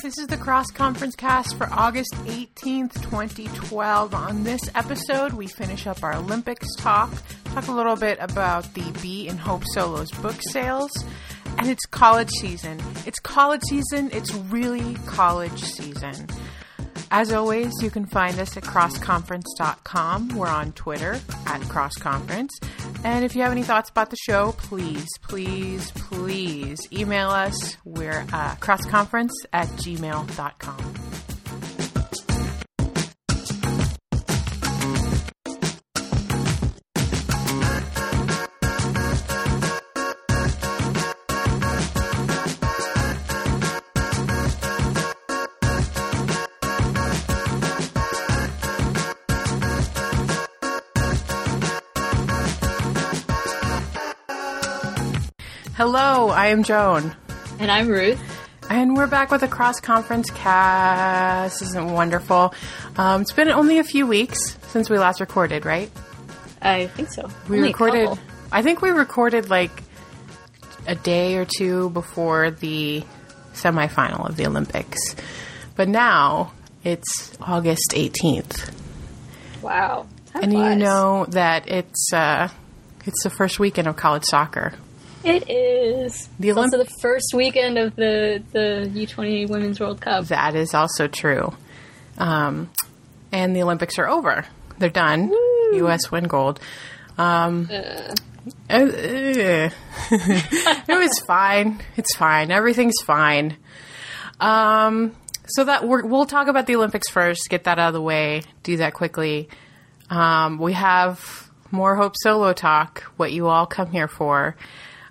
This is the cross conference cast for August 18th, 2012. On this episode, we finish up our Olympics talk, talk a little bit about the Bee in Hope Solos book sales, and it's college season. It's college season, it's really college season. As always, you can find us at crossconference.com. We're on Twitter at crossconference. And if you have any thoughts about the show, please, please, please email us. We're uh, crossconference at gmail.com. Hello, I am Joan. And I'm Ruth. And we're back with a cross conference cast. Isn't wonderful? Um, it's been only a few weeks since we last recorded, right? I think so. We Only recorded. I think we recorded like a day or two before the semifinal of the Olympics, but now it's August eighteenth, Wow. Time and you know that it's uh, it's the first weekend of college soccer. It is. The It's also the first weekend of the the U20 Women's World Cup. That is also true. Um, and the Olympics are over. They're done. U.S. win gold. Um, uh, uh, it was fine. It's fine. Everything's fine. Um, so that we're, we'll talk about the Olympics first. Get that out of the way. Do that quickly. Um, we have more Hope Solo talk. What you all come here for.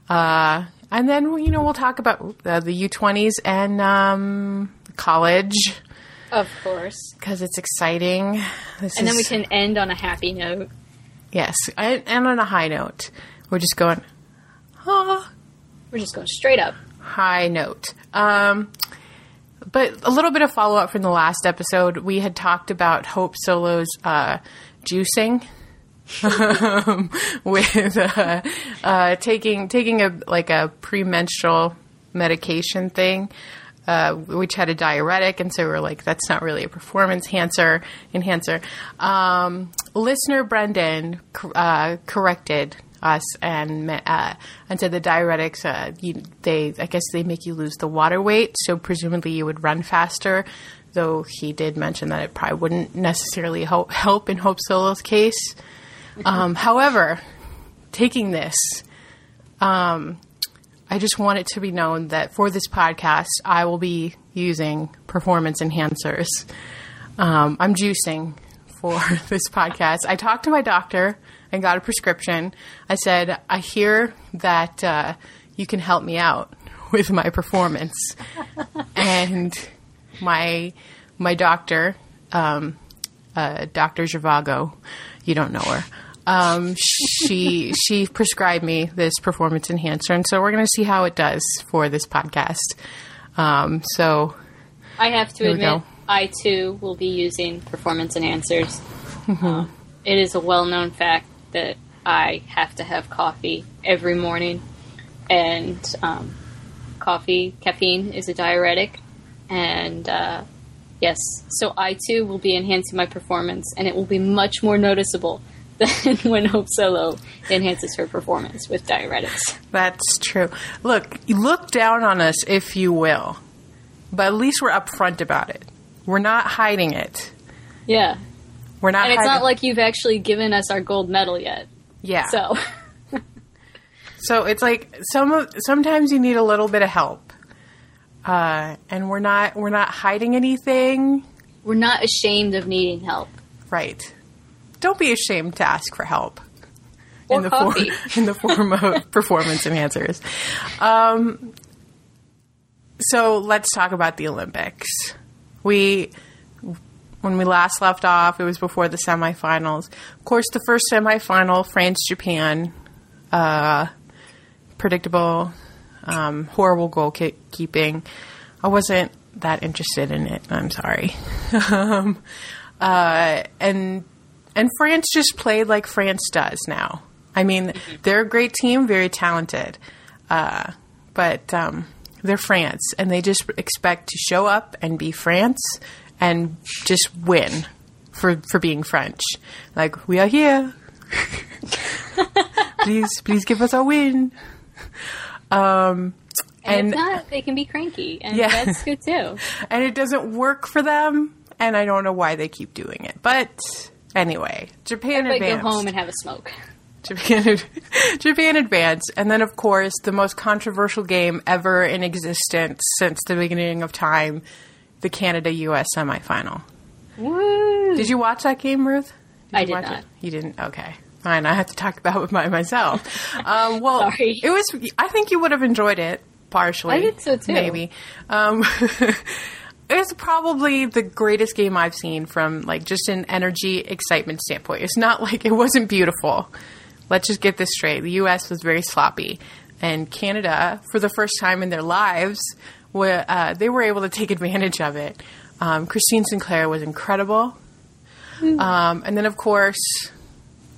Uh, and then you know we'll talk about uh, the U20s and um, college Of course. because it's exciting. This And then we can end on a happy note. yes, and, and on a high note, we're just going. Ah, We're just going straight up. high note. Um, but a little bit of follow up from the last episode. We had talked about Hope Solo's uh, juicing. Um, with uh, uh, taking taking a like a premenstrual medication thing, uh, which had a diuretic, and so we are like, that's not really a performance enhancer. Enhancer. Um, listener Brendan uh, corrected us and uh, and said the diuretics uh, you, they I guess they make you lose the water weight, so presumably you would run faster. Though he did mention that it probably wouldn't necessarily help, help in Hope Solo's case. Um, however, taking this, um, I just want it to be known that for this podcast, I will be using performance enhancers. Um, I'm juicing for this podcast. I talked to my doctor and got a prescription. I said, I hear that uh, you can help me out with my performance. and my my doctor, um, uh, Dr. Zhivago, you don't know her. Um, she she prescribed me this performance enhancer, and so we're going to see how it does for this podcast. Um, so I have to admit. I too will be using performance enhancers. Mm-hmm. Um, it is a well known fact that I have to have coffee every morning, and um, coffee, caffeine, is a diuretic. And uh, yes, so I too will be enhancing my performance, and it will be much more noticeable than when Hope Solo enhances her performance with diuretics. that's true. Look, look down on us if you will, but at least we're upfront about it. We're not hiding it. Yeah. We're not. And it's hiding- not like you've actually given us our gold medal yet. yeah. So. So it's like some of sometimes you need a little bit of help, uh, and we're not we're not hiding anything, We're not ashamed of needing help. right? Don't be ashamed to ask for help Or in the coffee. form in the form of performance enhancers. Um, so let's talk about the Olympics. We when we last left off, it was before the semifinals. Of course, the first semifinal, France Japan, uh, predictable, um, horrible goalkeeping. I wasn't that interested in it. I'm sorry. um, uh, and and France just played like France does now. I mean, they're a great team, very talented, uh, but um, they're France, and they just expect to show up and be France and just win for for being French. Like we are here. please, please give us a win. Um, And, if not, they can be cranky, and Yeah. that's good too. and it doesn't work for them, and I don't know why they keep doing it. But anyway, Japan But go home and have a smoke. Japan, Japan advanced, and then of course the most controversial game ever in existence since the beginning of time, the Canada-U.S. semifinal. Woo! Did you watch that game, Ruth? I you did not. It? You didn't. Okay, fine. I have to talk about it by myself. Um, well, Sorry. it was. I think you would have enjoyed it partially. I think so, too. Maybe. Um, it's probably the greatest game I've seen from like just an energy excitement standpoint. It's not like it wasn't beautiful. Let's just get this straight. The U.S. was very sloppy, and Canada, for the first time in their lives, were, uh, they were able to take advantage of it. Um, Christine Sinclair was incredible. Um, and then, of course,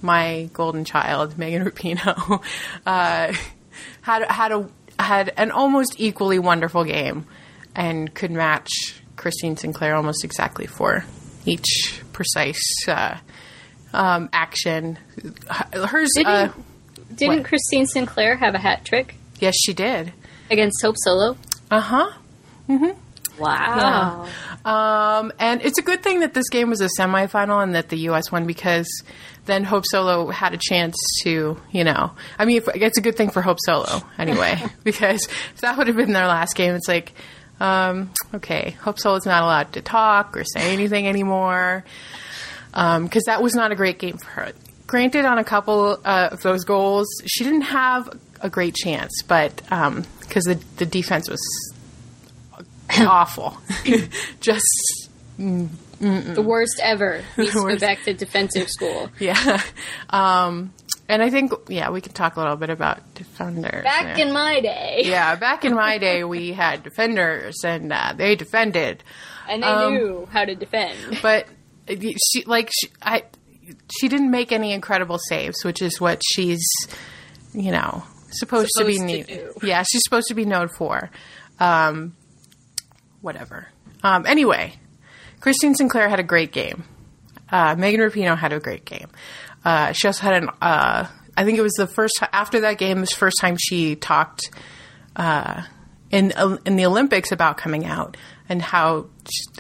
my golden child, Megan Rapinoe, uh, had had a had an almost equally wonderful game, and could match Christine Sinclair almost exactly for each precise uh, um, action. Hers, Didn't, uh, didn't what? Christine Sinclair have a hat trick yes, she did. against Hope Solo? Uh huh. Wow. Um, and it's a good thing that this game was a semifinal and that the U.S. won because then Hope Solo had a chance to, you know, I mean, it's a good thing for Hope Solo anyway because if that would have been their last game, it's like, um, okay, Hope Solo's not allowed to talk or say anything anymore because that was not a great game for her. Granted, on a couple uh, of those goals, she didn't have a great chance, but because the the defense was awful, just The worst ever. Needs to go Worst. back to defensive school. yeah. Um, and I think yeah, we can talk a little bit about defenders. Back yeah. in my day. yeah, back in my day, we had defenders, and uh, they defended. And they Um, knew how to defend. but she like she, I she didn't make any incredible saves, which is what she's you know supposed, to be Supposed to do. Yeah, she's supposed to be known for. Um, whatever. Um, anyway, Christine Sinclair had a great game. Uh, Megan Rapinoe had a great game. Uh, she also had an. Uh, I think it was the first after that game. The first time she talked uh, in in the Olympics about coming out and how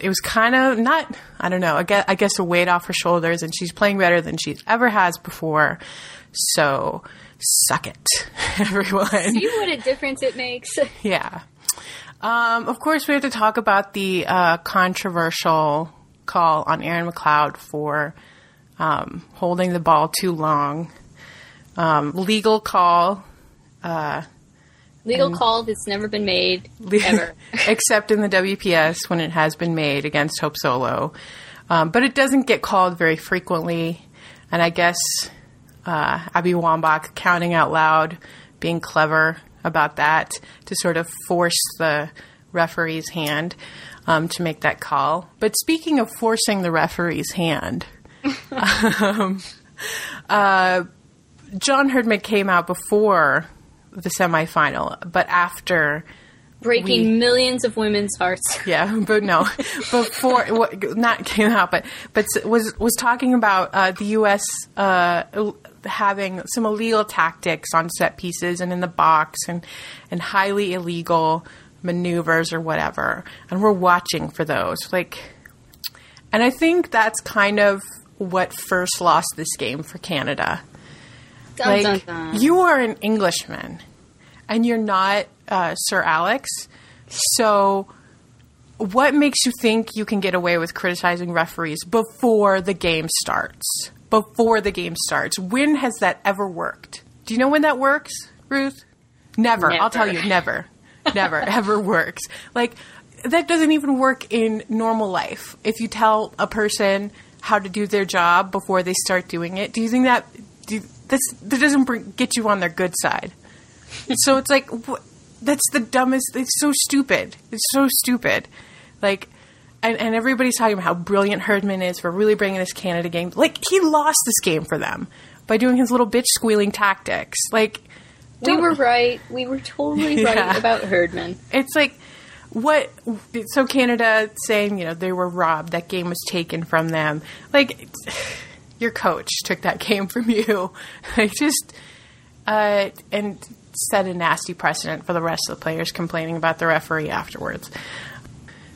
it was kind of not. I don't know. I guess, I guess a weight off her shoulders, and she's playing better than she ever has before. So suck it, everyone. See what a difference it makes. Yeah. Um, of course, we have to talk about the uh, controversial call on Erin McLeod for um, holding the ball too long. Um, legal call, Legal call that's never been made ever. except in the WPS when it has been made against Hope Solo. Um, but it doesn't get called very frequently. And I guess uh, Abby Wambach counting out loud, being clever about that to sort of force the referee's hand um, to make that call. But speaking of forcing the referee's hand, um, uh, John Herdman came out before the semifinal, but after Breaking We- millions of women's hearts. yeah, but no, before what not came out, but but was was talking about uh, the U.S. Uh, having some illegal tactics on set pieces and in the box and and highly illegal maneuvers or whatever, and we're watching for those. Like, and I think that's kind of what first lost this game for Canada Dun, like dun, dun. you are an Englishman, and you're not uh, Sir Alex. So, what makes you think you can get away with criticizing referees before the game starts? Before the game starts, when has that ever worked? Do you know when that works, Ruth? Never. I'll tell you, never, never, ever works. Like that doesn't even work in normal life. If you tell a person how to do their job before they start doing it, do you think that do, that's, that doesn't bring, get you on their good side? so it's like wh- that's the dumbest. It's so stupid. It's so stupid. Like, and, and everybody's talking about how brilliant Herdman is for really bringing this Canada game. Like he lost this game for them by doing his little bitch squealing tactics. Like We were right. We were totally Yeah. right about Herdman. It's like what so Canada saying, you know, they were robbed, that game was taken from them. Like your coach took that game from you. Like just uh and set a nasty precedent for the rest of the players complaining about the referee afterwards.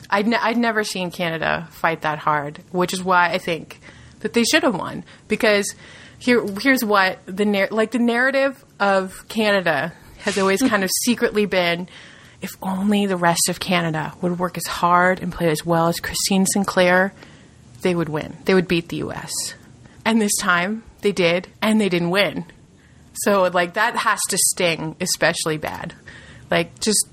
I'd, ne- I'd never seen Canada fight that hard, which is why I think that they should have won. Because here, here's what the nar- like the narrative of Canada has always kind of secretly been: if only the rest of Canada would work as hard and play as well as Christine Sinclair, they would win. They would beat the U.S. And this time they did, and they didn't win. So like that has to sting especially bad. Like just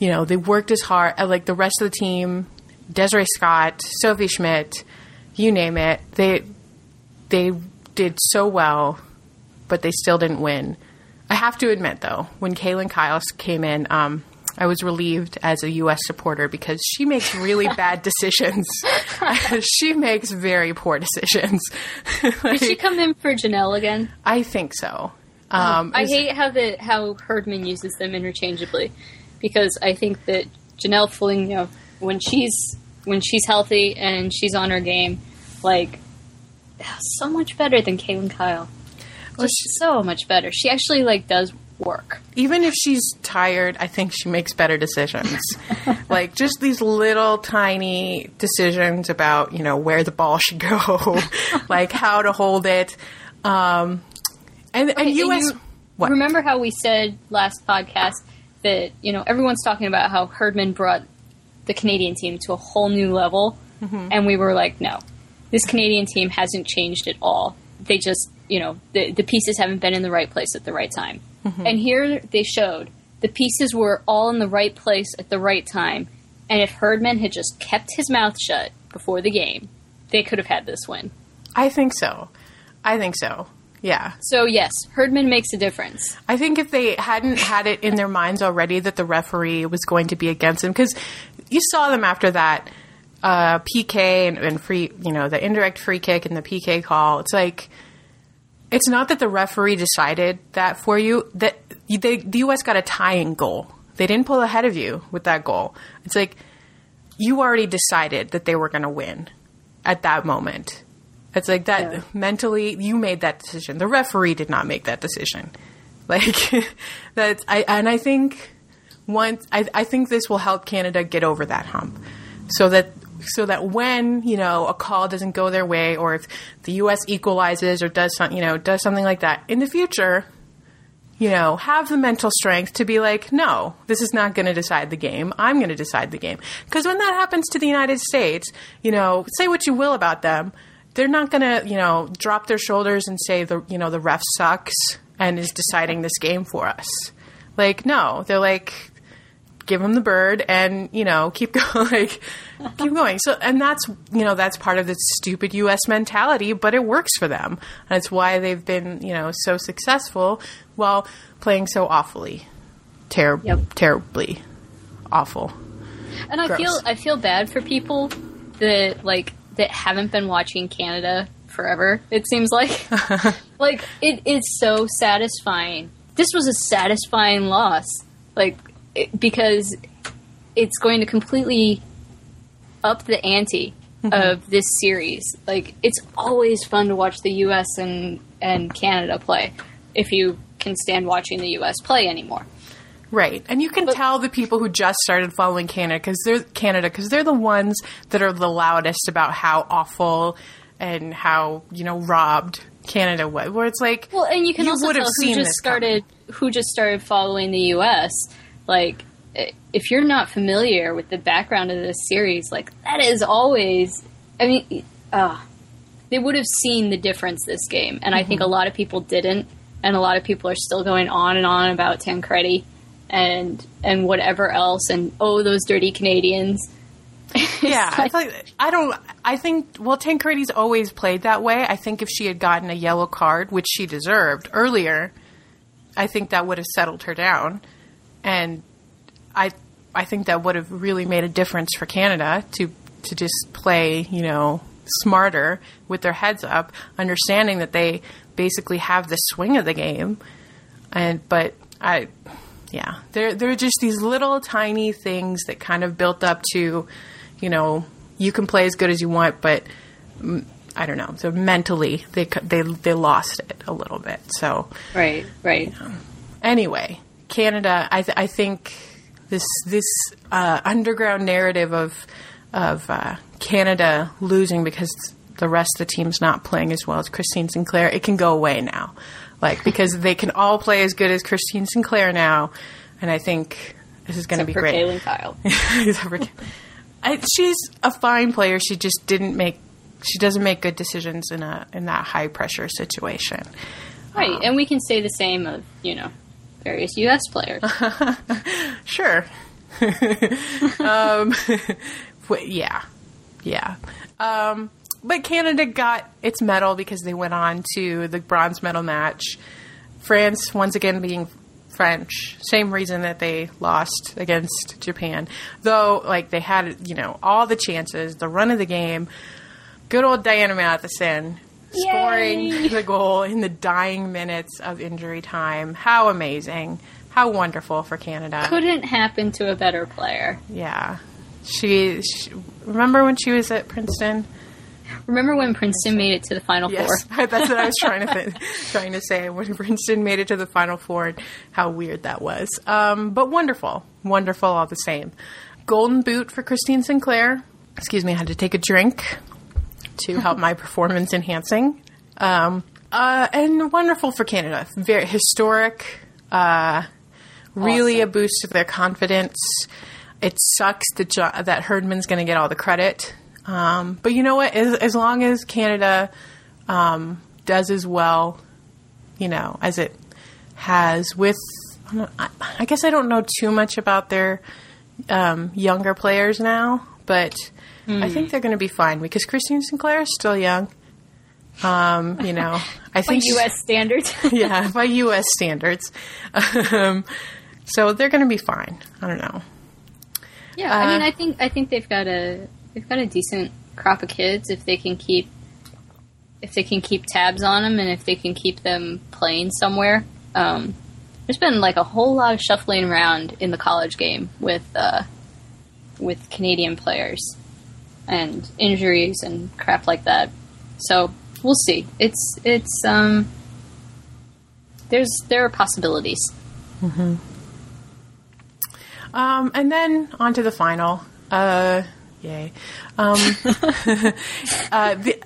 you know, they worked as hard uh, like the rest of the team, Desiree Scott, Sophie Schmidt, you name it. They they did so well, but they still didn't win. I have to admit though, when Kaylyn Kyles came in, um, I was relieved as a U.S. supporter because she makes really bad decisions. she makes very poor decisions. Like, Did she come in for Jonelle again? I think so. Um, I hate how the how Herdman uses them interchangeably, because I think that Jonelle Filigno, when she's when she's healthy and she's on her game, like so much better than Kaylyn Kyle. Well, she- so much better. She actually like does work. even if she's tired, I think she makes better decisions. like just these little tiny decisions about, you know, where the ball should go, like how to hold it. Um, and, and And US you what? Remember how we said last podcast that you know everyone's talking about how Herdman brought the Canadian team to a whole new level, Mm-hmm. and we were like, no, this Canadian team hasn't changed at all. They just you know the the pieces haven't been in the right place at the right time, Mm-hmm. and here they showed the pieces were all in the right place at the right time. And if Herdman had just kept his mouth shut before the game, they could have had this win. I think so. I think so. Yeah. So yes, Herdman makes a difference. I think if they hadn't had it in their minds already that the referee was going to be against them, because you saw them after that uh, PK and, and free, you know, the indirect free kick and the PK call. It's like it's not that the referee decided that for you. That they, the U.S. got a tying goal. They didn't pull ahead of you with that goal. It's like you already decided that they were going to win at that moment. It's like that Yeah. mentally you made that decision. The referee did not make that decision. Like that I and I think once I, I think this will help Canada get over that hump. So that so that when, you know, a call doesn't go their way or if the US equalizes or does some, you know, does something like that in the future, you know, have the mental strength to be like, no, this is not going to decide the game. I'm going to decide the game. Because when that happens to the United States, you know, say what you will about them, they're not going to, you know, drop their shoulders and say the, you know, the ref sucks and is deciding this game for us. Like, no, they're like, give them the bird and you know keep going like keep going so and that's you know that's part of the stupid us mentality but it works for them and it's why they've been you know so successful while playing so awfully Yep. terribly awful And I Gross. feel I feel bad for people that like that haven't been watching Canada forever. It seems like like it is so satisfying. This was a satisfying loss, like it, because it's going to completely up the ante mm-hmm. of this series. Like it's always fun to watch the U.S. and and Canada play if you can stand watching the U.S. play anymore. Right, and you can tell the people who just started following Canada because they're Canada because they're the ones that are the loudest about how awful and how you know robbed Canada was. Where it's like, Well, and you can You also tell who just started who just started following the U.S. Like, if you're not familiar with the background of this series, like that is always. I mean, uh, they would have seen the difference this game, and I Mm-hmm. think a lot of people didn't, and a lot of people are still going on and on about Tancredi and and whatever else, and oh, those dirty Canadians. yeah, I, like- I don't. I think well, Tancredi's always played that way. I think if she had gotten a yellow card, which she deserved earlier, I think that would have settled her down, and I I think that would have really made a difference for Canada to to just play, you know, smarter with their heads up, understanding that they basically have the swing of the game, and but I, yeah, there there are just these little tiny things that kind of built up to, you know, you can play as good as you want, but mm, I don't know. So mentally, they they they lost it a little bit. So Right, right. anyway, Canada. I th- I think this this uh, underground narrative of of uh, Canada losing because the rest of the team's not playing as well as Christine Sinclair. It can go away now, like because they can all play as good as Christine Sinclair now, and I think this is going to be for great. Kaylyn Kyle. I, she's a fine player. She just didn't make. She doesn't make good decisions in a in that high pressure situation. Right, and we can say the same of, you know, various U.S. players. Sure. um, yeah, yeah. Um, but Canada got its medal because they went on to the bronze medal match. France, once again, being French, same reason that they lost against Japan. Though, like, they had, you know, all the chances, the run of the game. Good old Diana Matheson scoring the goal in the dying minutes of injury time. How amazing. How wonderful for Canada. Couldn't happen to a better player. Yeah. She, she remember when she was at Princeton? Remember when Princeton made it to the Final Yes, Four? that's what I was trying to trying to say when Princeton made it to the Final Four. and How weird that was, um, but wonderful, wonderful all the same. Golden boot for Christine Sinclair. Excuse me, I had to take a drink to help my performance enhancing. Um, uh, and wonderful for Canada. Very historic. Uh, really Awesome. a boost to their confidence. It sucks that jo- that Herdman's going to get all the credit. Um, but you know what? As, as long as Canada um, does as well, you know, as it has with, I, I guess I don't know too much about their um, younger players now, but I think they're going to be fine because Christine Sinclair is still young. Um, you know, I By think U.S. standards. yeah, by U.S. standards. Um, so they're going to be fine. I don't know. yeah, I mean, Uh, I think I think they've got a they've got a decent crop of kids if they can keep if they can keep tabs on them and if they can keep them playing somewhere. Um, there's been like a whole lot of shuffling around in the college game with uh, with Canadian players and injuries and crap like that. So we'll see. It's it's um there's there are possibilities. Um, and then on to the final. Uh, yay. Um, uh, the,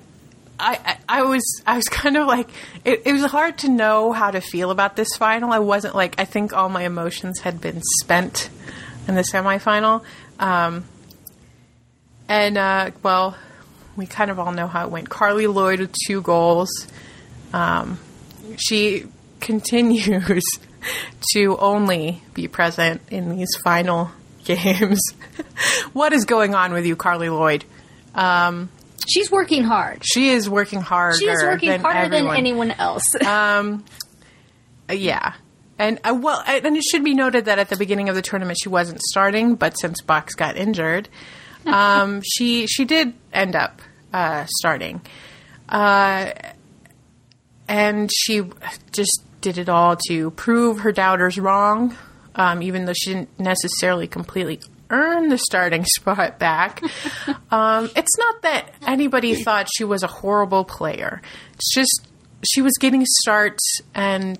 I, I, I was I was kind of like it, it was hard to know how to feel about this final. I wasn't like I think all my emotions had been spent in the semifinal. Um, and uh, well, we kind of all know how it went. Carli Lloyd with two goals. Um, she continues to only be present in these final games. what is going on with you, Carli Lloyd? Um, She's working hard. she is working hard. She is working than harder everyone. than anyone else. Uh, Yeah. And uh, well, and it should be noted that at the beginning of the tournament she wasn't starting, but since Boxx got injured, um, she she did end up uh, starting, uh, and she just did it all to prove her doubters wrong, um, even though she didn't necessarily completely earn the starting spot back. um, it's not that anybody thought she was a horrible player. It's just she was getting starts and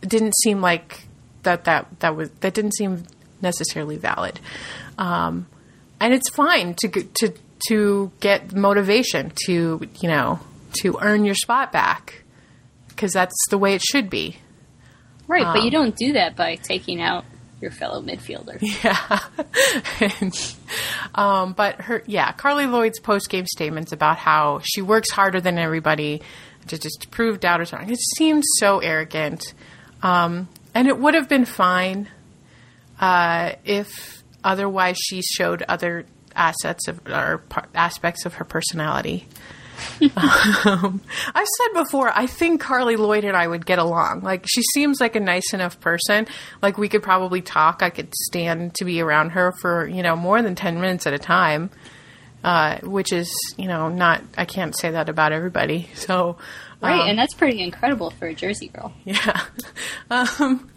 didn't seem like that that that was that didn't seem necessarily valid. Um, and it's fine to to to get motivation to you know to earn your spot back because that's the way it should be. right, but you don't do that by taking out your fellow midfielder. Yeah. Um, but her, yeah, Carli Lloyd's post game statements about how she works harder than everybody to just prove doubters wrong. It seemed so arrogant. Um, and it would have been fine uh, if otherwise she showed other assets of or aspects of her personality. um, I've said before, I think Carli Lloyd and I would get along. Like, she seems like a nice enough person. Like, we could probably talk. I could stand to be around her for, you know, more than 10 minutes at a time, uh, which is, you know, not, I can't say that about everybody. So, Right, um, and that's pretty incredible for a Jersey girl. yeah. Um,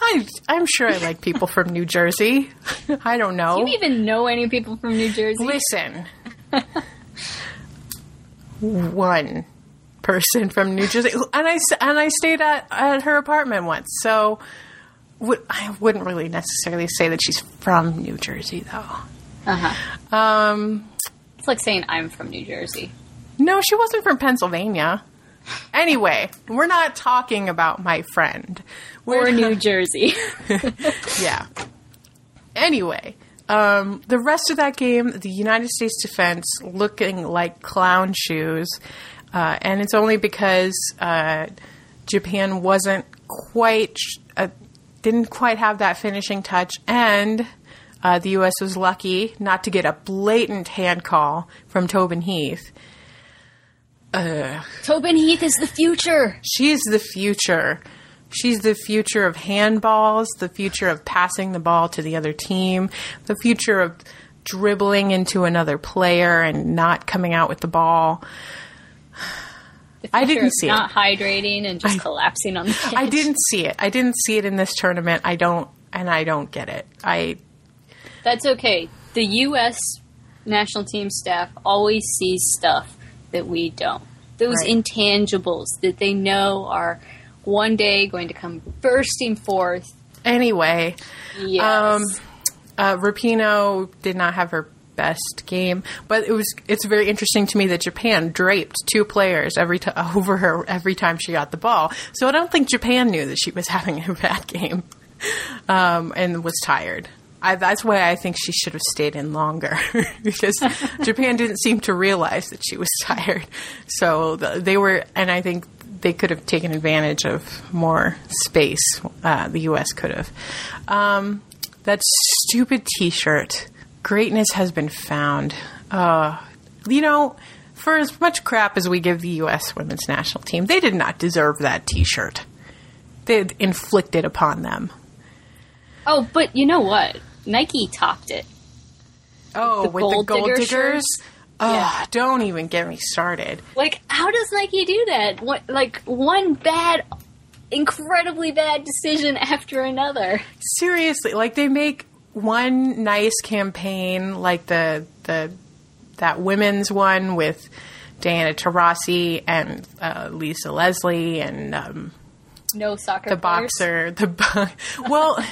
I, I'm sure I like people from New Jersey. I don't know. Do you even know any people from New Jersey? Listen, one person from New Jersey, and I and I stayed at at her apartment once. So, would, I wouldn't really necessarily say that she's from New Jersey, though. Uh-huh. Um, It's like saying I'm from New Jersey. no, she wasn't from Pennsylvania. Anyway, we're not talking about my friend. Or We're New Jersey. yeah. Anyway, um, the rest of that game, the United States defense looking like clown shoes, uh, and it's only because uh, Japan wasn't quite, uh, didn't quite have that finishing touch, and uh, the U.S. was lucky not to get a blatant hand call from Tobin Heath. Tobin Heath is the future. She's the future. She's the future of handballs, the future of passing the ball to the other team, the future of dribbling into another player and not coming out with the ball. The I didn't see it. not hydrating and just collapsing on the bench. I didn't see it. I didn't see it in this tournament. I don't and I don't get it. I That's okay. The U.S. national team staff always sees stuff that we don't. Those Right. intangibles that they know are one day going to come bursting forth. anyway, Yes. Um, uh, Rapinoe did not have her best game, but it was. It's very interesting to me that Japan draped two players every t- over her every time she got the ball. So I don't think Japan knew that she was having a bad game um, and was tired. I, that's why I think she should have stayed in longer because Japan didn't seem to realize that she was tired. So the, they were, and I think they could have taken advantage of more space. Uh, the U.S. could have. Um, that stupid T-shirt. Greatness has been found. Uh, you know, for as much crap as we give the U.S. women's national team, they did not deserve that T-shirt. They inflicted upon them. oh, but you know what? Nike topped it. Oh, The with gold the gold digger diggers. shirts? Oh, Yeah. don't even get me started. Like, how does Nike do that? What, like one bad, incredibly bad decision after another. Seriously, like they make one nice campaign, like the the that women's one with Diana Taurasi and uh, Lisa Leslie and um, No soccer. the players. boxer. The bo- well,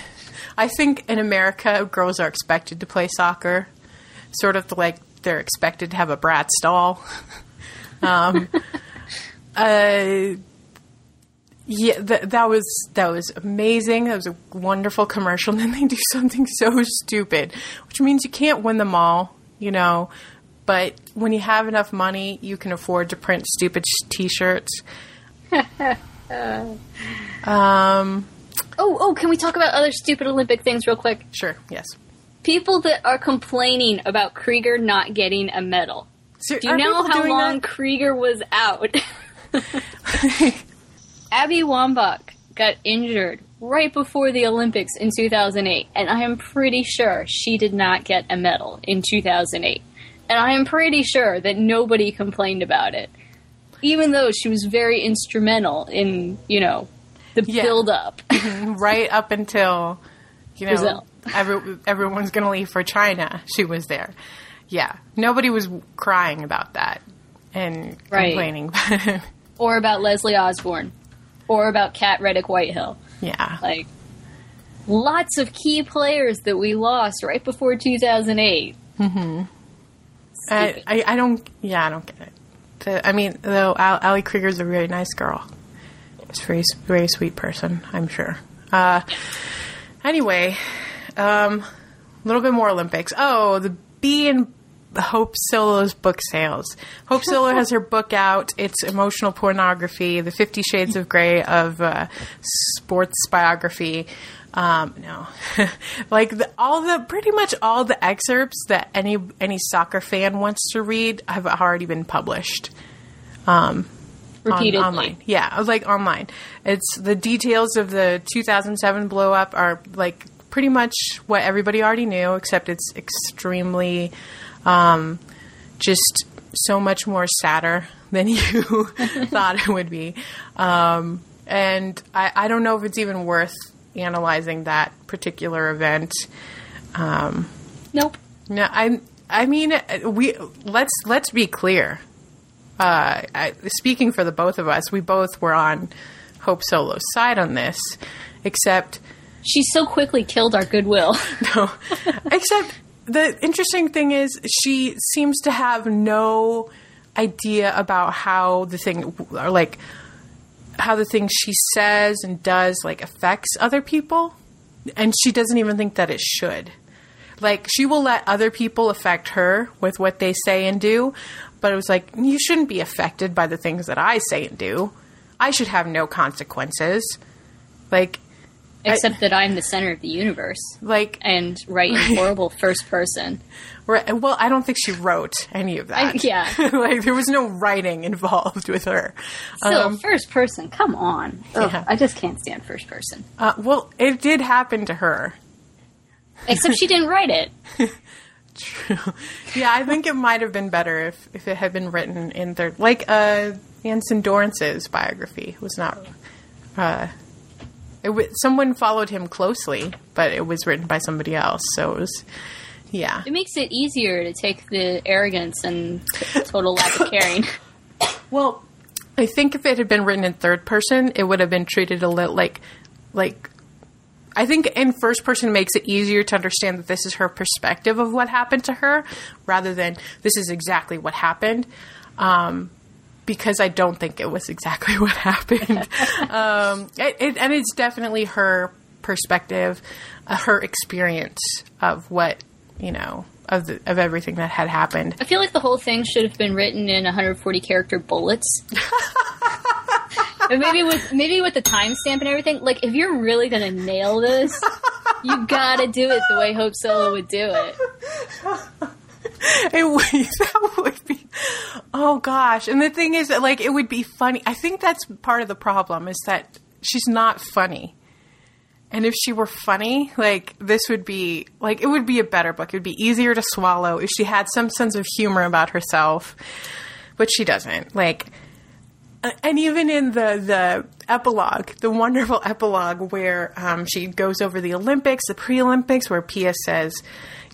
I think in America, girls are expected to play soccer, sort of like they're expected to have a brat stall. um, uh, yeah, th- that was that was amazing. That was a wonderful commercial. And then they do something so stupid, which means you can't win them all, you know. But when you have enough money, you can afford to print stupid sh- T-shirts. um, Oh, oh, can we talk about other stupid Olympic things real quick? sure, yes. People that are complaining about Krieger not getting a medal. So, Do you know how long that? Krieger was out? Abby Wambach got injured right before the Olympics in 2008, and I am pretty sure she did not get a medal in 2008. And I am pretty sure that nobody complained about it, even though she was very instrumental in, you know, the Yeah. build up. right up until you know Brazil. Every, everyone's going to leave for China. She was there. Yeah, nobody was crying about that and Right. complaining. or about Leslie Osborne, or about Cat Reddick Whitehill. yeah, Like, lots of key players that we lost right before 2008. I, I, I don't. Yeah, I don't get it. The, I mean, though, Al, Ali Krieger's a really nice girl. She's a very, very sweet person. I'm sure. Uh, anyway, um, a little bit more Olympics. Oh, the B and Hope Solo's book sales. Hope Solo has her book out. It's emotional pornography, the Fifty Shades of Grey of uh, sports biography. Um, no, like the, all the pretty much all the excerpts that any any soccer fan wants to read have already been published on- Repeatedly. online. Yeah, I was like online. It's the details of the 2007 blow up are like pretty much what everybody already knew, except it's extremely um, just so much more sadder than you thought it would be. Um, and I, I don't know if it's even worth analyzing that particular event. Um, Nope. no, I I mean we let's let's be clear. Uh, I, speaking for the both of us, we both were on Hope Solo's side on this, except She so quickly killed our goodwill. no, except the interesting thing is she seems to have no idea about how the thing or like how the thing she says and does like affects other people. And she doesn't even think that it should. Like she will let other people affect her with what they say and do but it was like you shouldn't be affected by the things that i say and do. I should have no consequences. Like Except that I'm the center of the universe like and write in horrible first person. Right. Well, I don't think she wrote any of that. I- yeah. like there was no writing involved with her. Still, Um, first person. Come on. Ugh, Yeah. I just can't stand first person. uh, well, it did happen to her. Except she didn't write it. True. yeah, I think it might have been better if, if it had been written in third, like uh, Anson Dorrance's biography was not. Uh, w- someone followed him closely, but it was written by somebody else, so it was. Yeah. It makes it easier to take the arrogance and total lack of caring. Well, I think if it had been written in third person, it would have been treated a little like, like. I think in first person makes it easier to understand that this is her perspective of what happened to her, rather than this is exactly what happened. Um, because I don't think it was exactly what happened, um, it, it, and it's definitely her perspective, uh, her experience of what you know of the, of everything that had happened. I feel like the whole thing should have been written in 140 character bullets. and maybe with maybe with the timestamp and everything. Like, if you're really gonna nail this, you gotta do it the way Hope Solo would do it. It would, that would be, oh gosh. And the thing is that, like, it would be funny. I think that's part of the problem is that she's not funny. And if she were funny, like, this would be, like, it would be a better book. It would be easier to swallow if she had some sense of humor about herself. But she doesn't. Like, and even in the the epilogue, the wonderful epilogue where um, she goes over the Olympics, the pre-Olympics, where Pia says,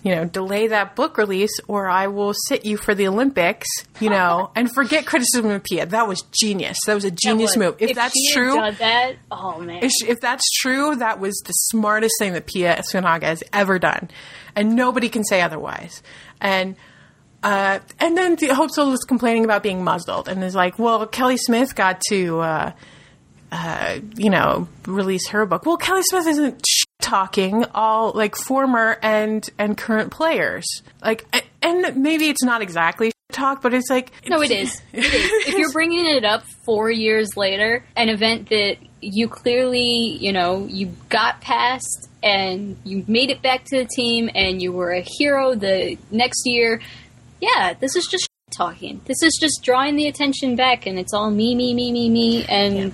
you know, delay that book release, or I will sit you for the Olympics. You know, and forget criticism of Pia. That was genius. That was a genius move. If, that's true, that, oh man, if, if that's true, that was the smartest thing that Pia Sundhage has ever done, and nobody can say otherwise. And uh, and then the Hope Solo was complaining about being muzzled, and is like, "Well, Kelly Smith got to, uh, uh, you know, release her book. Well, Kelly Smith isn't talking all like former and and current players. Like, and maybe it's not exactly talk, but it's like No, it is. It is. if you're bringing it up four years later, an event that you clearly, you know, you got past and you made it back to the team and you were a hero the next year, yeah, this is just talking. This is just drawing the attention back and it's all me, me, me, me, me, and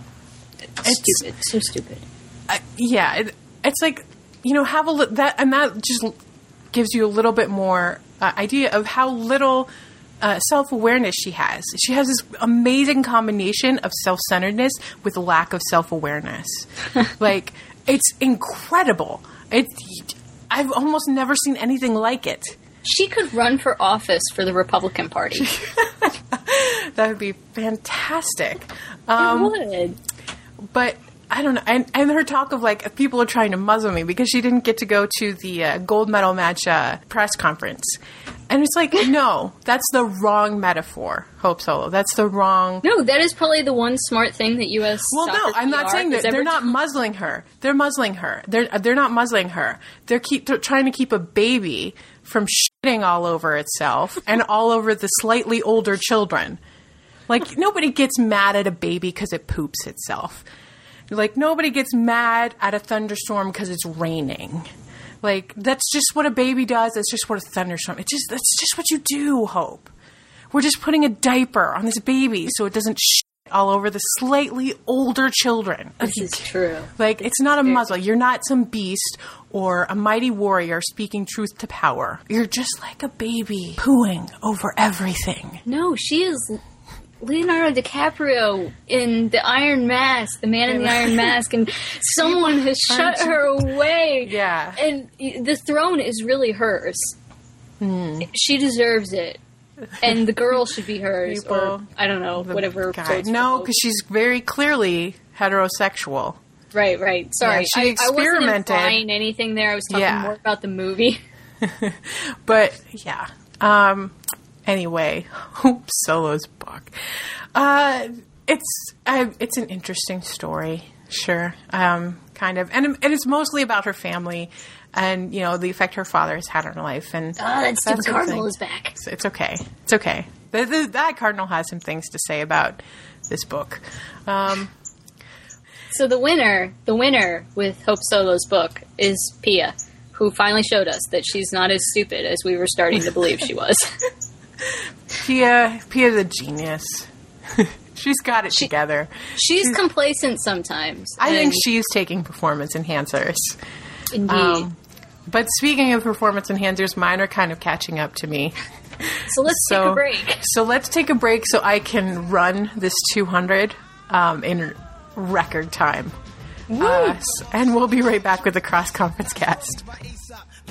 It's- stupid. So stupid. I- yeah, it, it's like you know have a li- that and that just gives you a little bit more uh, idea of how little uh, self awareness she has. She has this amazing combination of self centeredness with lack of self awareness. like it's incredible. It's I've almost never seen anything like it. She could run for office for the Republican Party. That would be fantastic. Um, it would. but I don't know. And, and her talk of like people are trying to muzzle me because she didn't get to go to the uh, gold medal match uh, press conference. And it's like, no, that's the wrong metaphor, Hope Solo. That's the wrong. No, that is probably the one smart thing that U.S. Well, no, I'm not PR saying that they're not done. muzzling her. They're muzzling her. They're they're not muzzling her. They're keep they're trying to keep a baby from shitting all over itself and all over the slightly older children. Like nobody gets mad at a baby because it poops itself. Like nobody gets mad at a thunderstorm because it's raining. Like that's just what a baby does. That's just what a thunderstorm. It's just that's just what you do. Hope. We're just putting a diaper on this baby so it doesn't shit all over the slightly older children. This is true. Like it's not a muzzle. You're not some beast or a mighty warrior speaking truth to power. You're just like a baby pooing over everything. No, she is Leonardo DiCaprio in the Iron Mask, the Man in the Iron Mask, and someone has shut her away. Yeah. And the throne is really hers. Hmm. She deserves it. And the girl should be hers, or I don't know, whatever. No, because she's very clearly heterosexual. right, right. Sorry, Yeah, she I, I wasn't experimented. implying anything there. I was talking Yeah. more about the movie. But yeah. Um. Anyway, Hope Solo's book. Uh, it's uh, it's an interesting story, sure. Um, kind of, and and it's mostly about her family, and you know the effect her father has had on her life, and Oh, that stupid cardinal is back. It's, it's okay. It's okay. The, the, that cardinal has some things to say about this book. Um, So the winner, the winner with Hope Solo's book is Pia, who finally showed us that she's not as stupid as we were starting to believe she was. Pia, Pia's a genius. She's got it together. She's complacent sometimes. I think she's taking performance enhancers. indeed. Um, but speaking of performance enhancers, mine are kind of catching up to me. so let's So, take a break. So let's take a break so I can run this 200 um, in record time. Uh, and we'll be right back with the cross conference cast.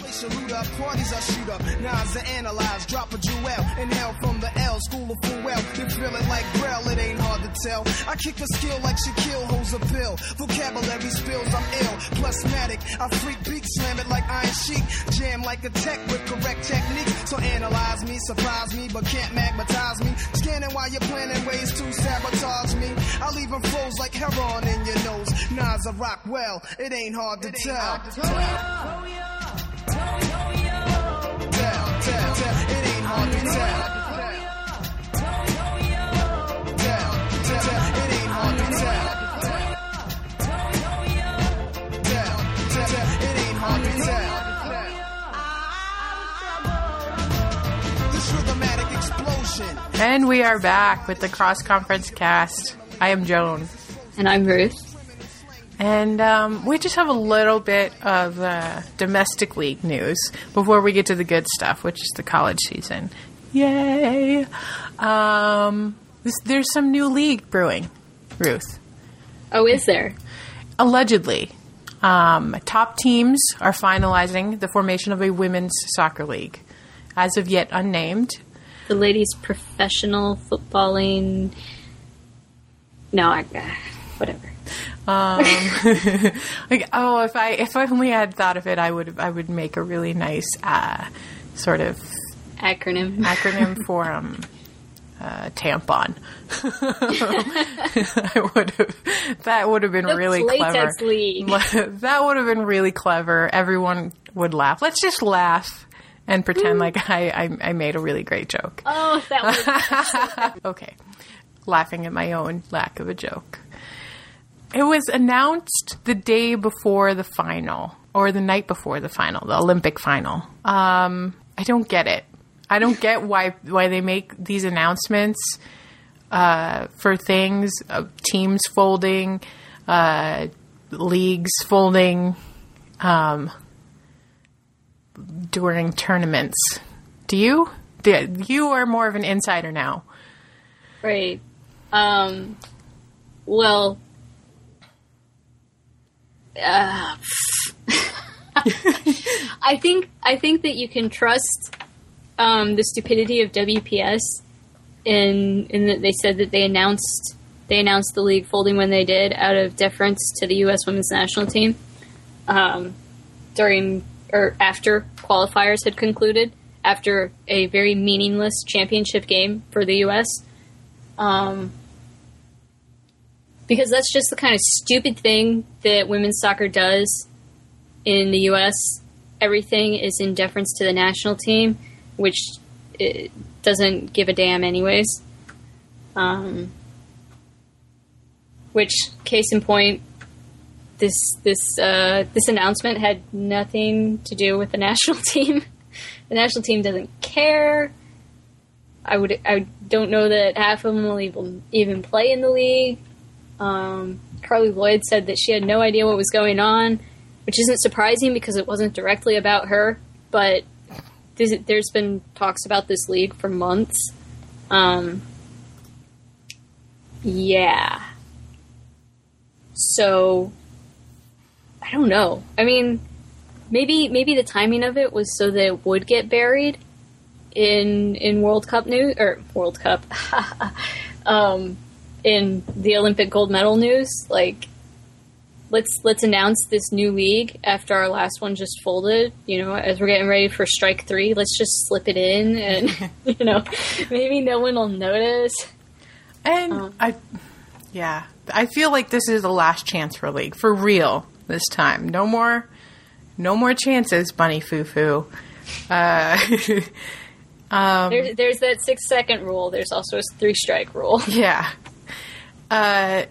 Place loot up, parties I shoot up. Nines I analyze, drop a jewel. Inhale from the L, school of full well. You feel it like Braille, it ain't hard to tell. I kick a skill like Shaquille holds a pill. Vocabulary spills, I'm ill. Plasmatic, I freak beat, slam it like iron sheet. Jam like a tech with correct technique. So analyze me, surprise me, but can't magnetize me. Scanning while you're planning ways to sabotage me. I leave them froze like heroin in your nose. Nas I rock well, it ain't hard to it ain't hard to tell. And we are back with the cross conference cast. I am Joan. And I'm Ruth. And um, we just have a little bit of uh, domestic league news before we get to the good stuff, which is the college season. Yay! Um, this, there's some new league brewing, Ruth. Oh, is there? Allegedly, um, top teams are finalizing the formation of a women's soccer league, as of yet unnamed. The ladies' professional footballing. No, I. Uh, whatever. Um, like, oh, if I if I only had thought of it, I would I would make a really nice uh, sort of Acronym. acronym for um, uh, tampon. I would have that would have been The really clever. That would have been really clever. Everyone would laugh. Let's just laugh and pretend like I, I I made a really great joke. Oh, that was. Okay. Laughing at my own lack of a joke. It was announced the day before the final, or the night before the final, the Olympic final. Um, I don't get it. I don't get why why they make these announcements uh, for things, uh, teams folding, uh, leagues folding um, during tournaments. Do you? You are more of an insider now. Right. Um. Well. Uh, I think I think that you can trust um, the stupidity of WPS in in that they said that they announced they announced the league folding when they did out of deference to the U.S. women's national team um, during or after qualifiers had concluded after a very meaningless championship game for the U.S. Um, because that's just the kind of stupid thing that women's soccer does in the U.S. Everything is in deference to the national team, which it doesn't give a damn, anyways. Um, which, case in point, this this uh, this announcement had nothing to do with the national team. the national team doesn't care. I would I don't know that half of them will even even play in the league. Um, Carli Lloyd said that she had no idea what was going on, which isn't surprising because it wasn't directly about her. But there's, been talks about this league for months. Um, Yeah. So I don't know. I mean, maybe maybe the timing of it was so that it would get buried in in World Cup news or World Cup um, in the Olympic gold medal news. Like, let's let's announce this new league after our last one just folded. You know, as we're getting ready for strike three, let's just slip it in, and you know, maybe no one will notice. And Um, I, yeah, I feel like this is the last chance for a league for real this time. No more, no more chances, Bunny Foo Foo. Uh, um, There's there's that six second rule. There's also a three strike rule. yeah, uh,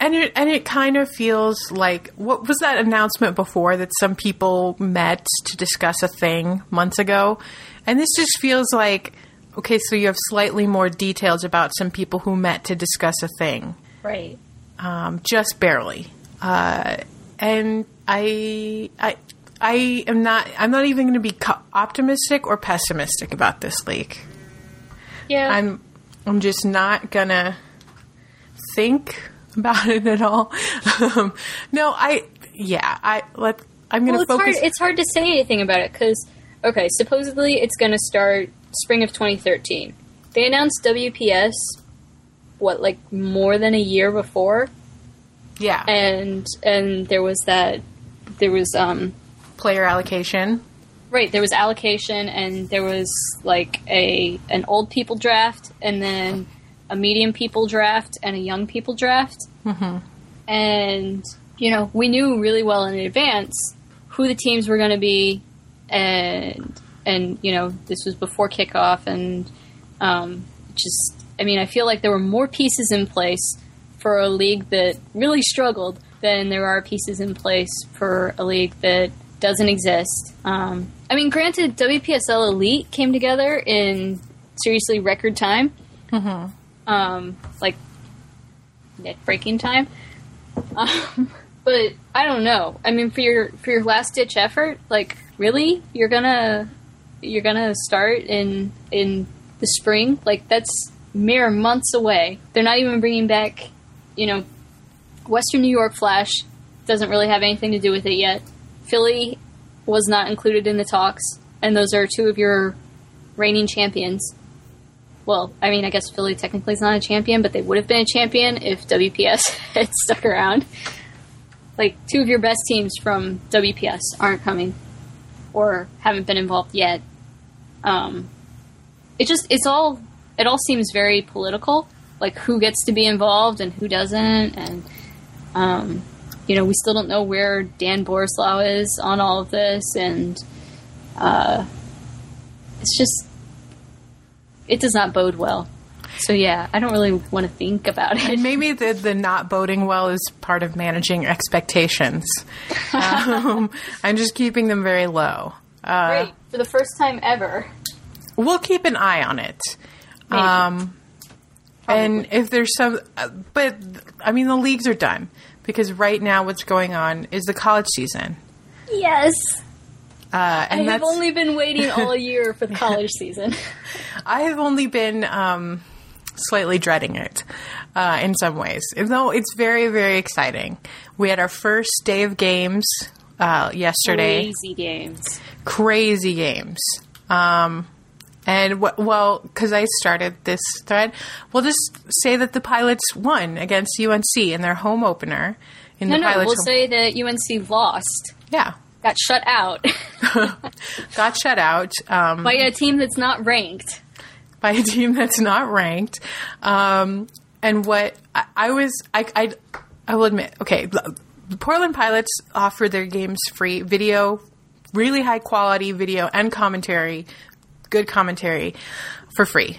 and it and it kind of feels like what was that announcement before that some people met to discuss a thing months ago, and this just feels like okay, so you have slightly more details about some people who met to discuss a thing. Right. um, just barely. Uh, and I, I, I am not. I'm not even going to be co- optimistic or pessimistic about this leak. Yeah. I'm, I'm just not gonna think about it at all. um, no, I, yeah, I let. I'm going well, to it's focus. hard. It's hard to say anything about it because, okay, supposedly it's going to start spring of 2013. They announced WPS, what, like more than a year before, yeah, and and there was that, there was um player allocation. right, there was allocation, and there was like a an old people draft, and then a medium people draft, and a young people draft, Mm-hmm. and you know we knew really well in advance who the teams were going to be and and you know this was before kickoff and um, just i mean i feel like there were more pieces in place for a league that really struggled than there are pieces in place for a league that doesn't exist. Um, i mean granted wpsl elite came together in seriously record time um, like net breaking time um, but I don't know. I mean, for your for your last ditch effort, like really, you're gonna you're gonna start in in the spring. Like that's mere months away. They're not even bringing back, you know, Western New York Flash doesn't really have anything to do with it yet. Philly was not included in the talks, and those are two of your reigning champions. Well, I mean, I guess Philly technically is not a champion, but they would have been a champion if WPS had stuck around. Like, two of your best teams from WPS aren't coming, or haven't been involved yet. Um, it just, it's all, it all seems very political. Like, who gets to be involved and who doesn't, and, um, you know, we still don't know where Dan Borislow is on all of this, and, uh, it's just, it does not bode well. So yeah, I don't really want to think about it. And maybe the, the not boding well is part of managing expectations. um, I'm just keeping them very low. Uh, Great for the first time ever. we'll keep an eye on it. Um, and if there's some, uh, but I mean, the leagues are done because right now what's going on is the college season. Yes, Uh, I have only been waiting all year for the college season. I have only been um, slightly dreading it uh, in some ways, though it's very, very exciting. We had our first day of games uh, yesterday. Crazy games. crazy games. Um, and well, because I started this thread, we'll just say that the pilots won against UNC in their home opener. In No, the no, pilots, we'll home- say that UNC lost, yeah, got shut out got shut out um, by a team that's not ranked. by a team that's not ranked. Um, and what I, I was, I, I, I will admit, okay, the the Portland Pilots offer their games free video, really high quality video and commentary, good commentary for free.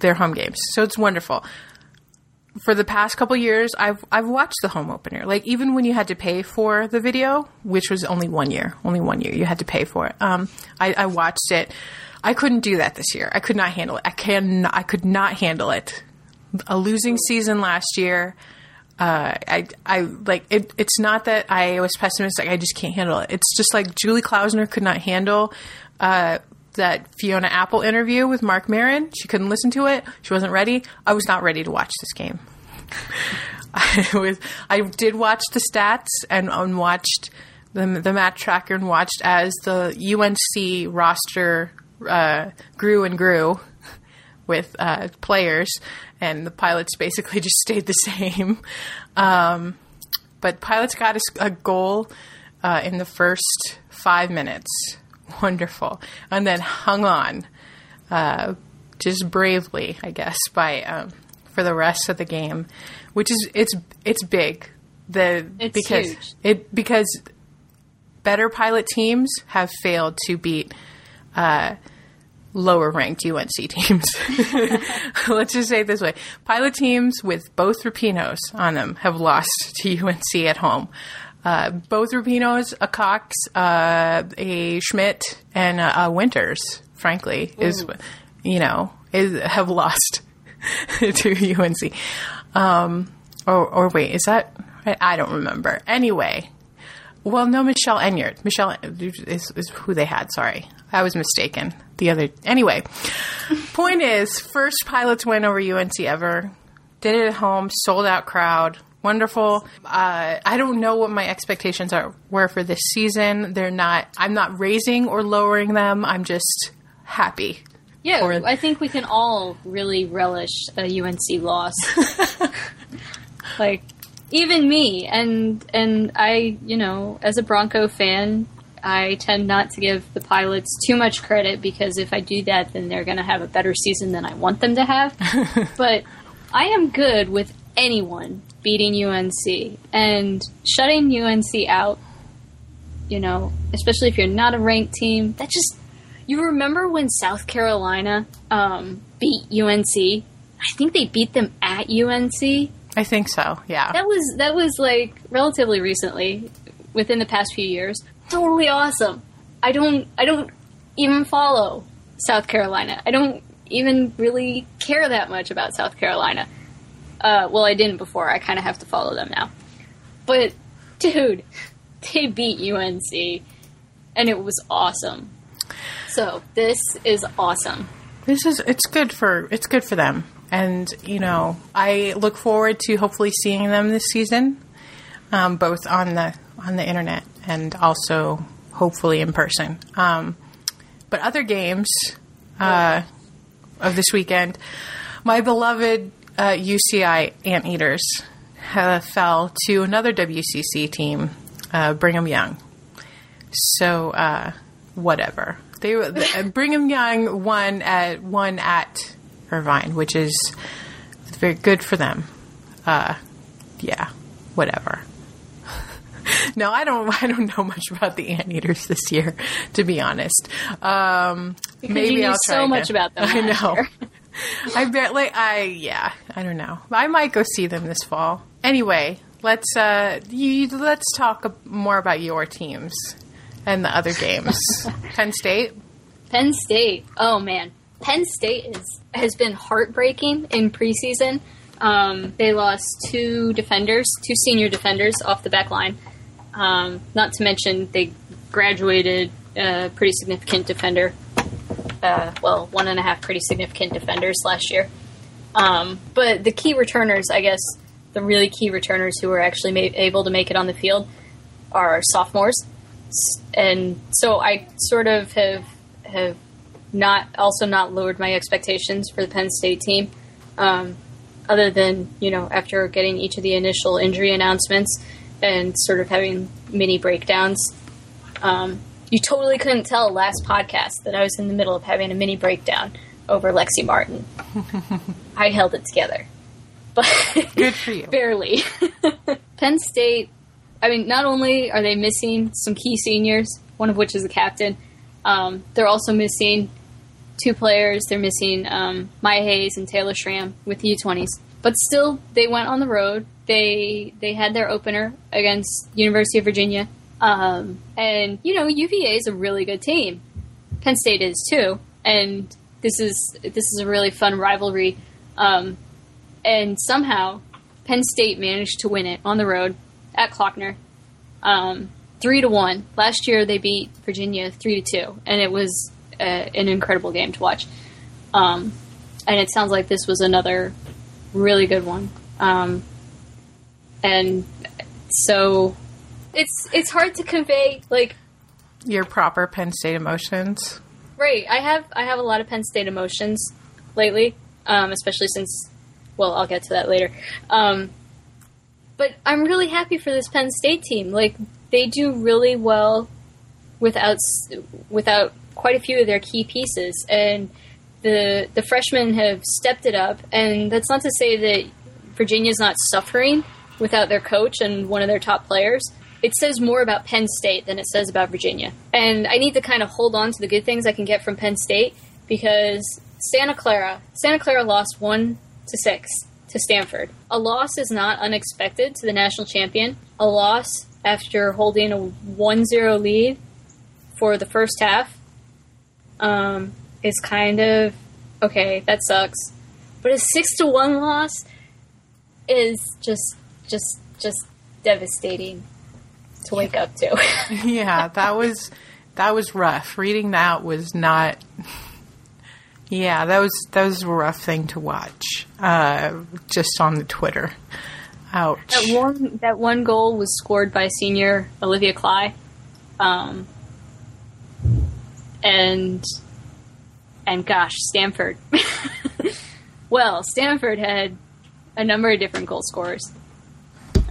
Their home games, so it's wonderful. For the past couple years, I've I've watched the home opener. Like even when you had to pay for the video, which was only one year, only one year, you had to pay for it. Um, I, I watched it. I couldn't do that this year. I could not handle it. I can. I could not handle it. A losing season last year. Uh, I, I like it. It's not that I was pessimistic. I just can't handle it. It's just like Julie Klausner could not handle uh, that Fiona Apple interview with Marc Maron. She couldn't listen to it. She wasn't ready. I was not ready to watch this game. I was I did watch the stats and, watched the the match tracker and watched as the UNC roster uh, grew and grew with uh, players, and the pilots basically just stayed the same. Um, but pilots got a, a goal uh, in the first five minutes, wonderful, and then hung on uh, just bravely, I guess, by um, for the rest of the game, which is it's it's big. The It's because huge. it because better pilot teams have failed to beat uh, lower ranked UNC teams. Let's just say it this way: pilot teams with both Rapinoes on them have lost to UNC at home. Uh, both Rapinoes, a Cox, uh, a Schmidt, and a, Winters, frankly, is you know is have lost to UNC. Um, or, or wait, is that? I, don't remember. Anyway, well, no, Michelle Enyeart. Michelle is, is who they had. Sorry, I was mistaken. The other, anyway. point is, first pilots win over UNC ever. Did it at home, sold out crowd, wonderful. Uh, I don't know what my expectations are were for this season. They're not. I'm not raising or lowering them. I'm just happy. Yeah, Or- I think we can all really relish a UNC loss. like even me and and I, you know, as a Bronco fan, I tend not to give the pilots too much credit because if I do that then they're going to have a better season than I want them to have. but I am good with anyone beating UNC and shutting UNC out you know, especially if you're not a ranked team. That just you remember when South Carolina um, beat UNC? I think they beat them at UNC. I think so. Yeah. That was that was like relatively recently, within the past few years. Totally awesome. I don't I don't even follow South Carolina. I don't even really care that much about South Carolina. Uh, well, I didn't before. I kind of have to follow them now. But dude, they beat UNC, and it was awesome. So this is awesome. this is it's good for it's good for them and you know i look forward to hopefully seeing them this season um, both on the on the internet and also hopefully in person um, but other games uh, of this weekend my beloved uh, uci anteaters uh, fell to another wcc team uh, brigham young so uh, whatever. They were- the- Brigham Young won at won at Irvine, which is very good for them. Uh, yeah, whatever. no, I don't. I don't know much about the anteaters this year, to be honest. Um, maybe I'll try so again. much about them I know. I barely. I yeah. I don't know. I might go see them this fall. Anyway, let's uh, you, let's talk more about your teams and the other games. Penn State. Penn State. Oh man, Penn State is has been heartbreaking in preseason. Um, they lost two defenders, two senior defenders off the back line. Um, not to mention they graduated a pretty significant defender. Uh, well, one and a half pretty significant defenders last year. Um, but the key returners, I guess, the really key returners who were actually ma- able to make it on the field are sophomores, and so I sort of have have not also not lowered my expectations for the Penn State team. Um, other than you know after getting each of the initial injury announcements and sort of having mini breakdowns, um, you totally couldn't tell last podcast that I was in the middle of having a mini breakdown over Lexi Martin. I held it together, but Good for you. barely. Penn State. I mean, not only are they missing some key seniors, one of which is a captain, um, they're also missing two players. They're missing um, Maya Hayes and Taylor Schramm with the U20s. But still, they went on the road. They they had their opener against University of Virginia, um, and you know UVA is a really good team. Penn State is too, and this is this is a really fun rivalry. Um, and somehow Penn State managed to win it on the road at Klockner, um, three to one. Last year they beat Virginia three to two, and it was uh, an incredible game to watch. Um, and it sounds like this was another really good one. Um, and so it's it's hard to convey like Your proper Penn State emotions. right. I have I have a lot of Penn State emotions lately, um, especially since well, I'll get to that later. Um, but I'm really happy for this Penn State team. Like they do really well without without quite a few of their key pieces, and the the freshmen have stepped it up. And that's not to say that Virginia's not suffering without their coach and one of their top players. It says more about Penn State than it says about Virginia. And I need to kind of hold on to the good things I can get from Penn State because Santa Clara, Santa Clara lost 1 to 6 to Stanford. A loss is not unexpected to the national champion. A loss after holding a 1-0 lead for the first half um, is kind of okay. That sucks, but a six to one loss is just just just devastating to wake up to. yeah, that was that was rough. Reading that was not. Yeah, that was that was a rough thing to watch. Uh, just on the Twitter. Ouch. that one that one goal was scored by senior Olivia Klei, um, and and gosh, Stanford. well, Stanford had a number of different goal scorers.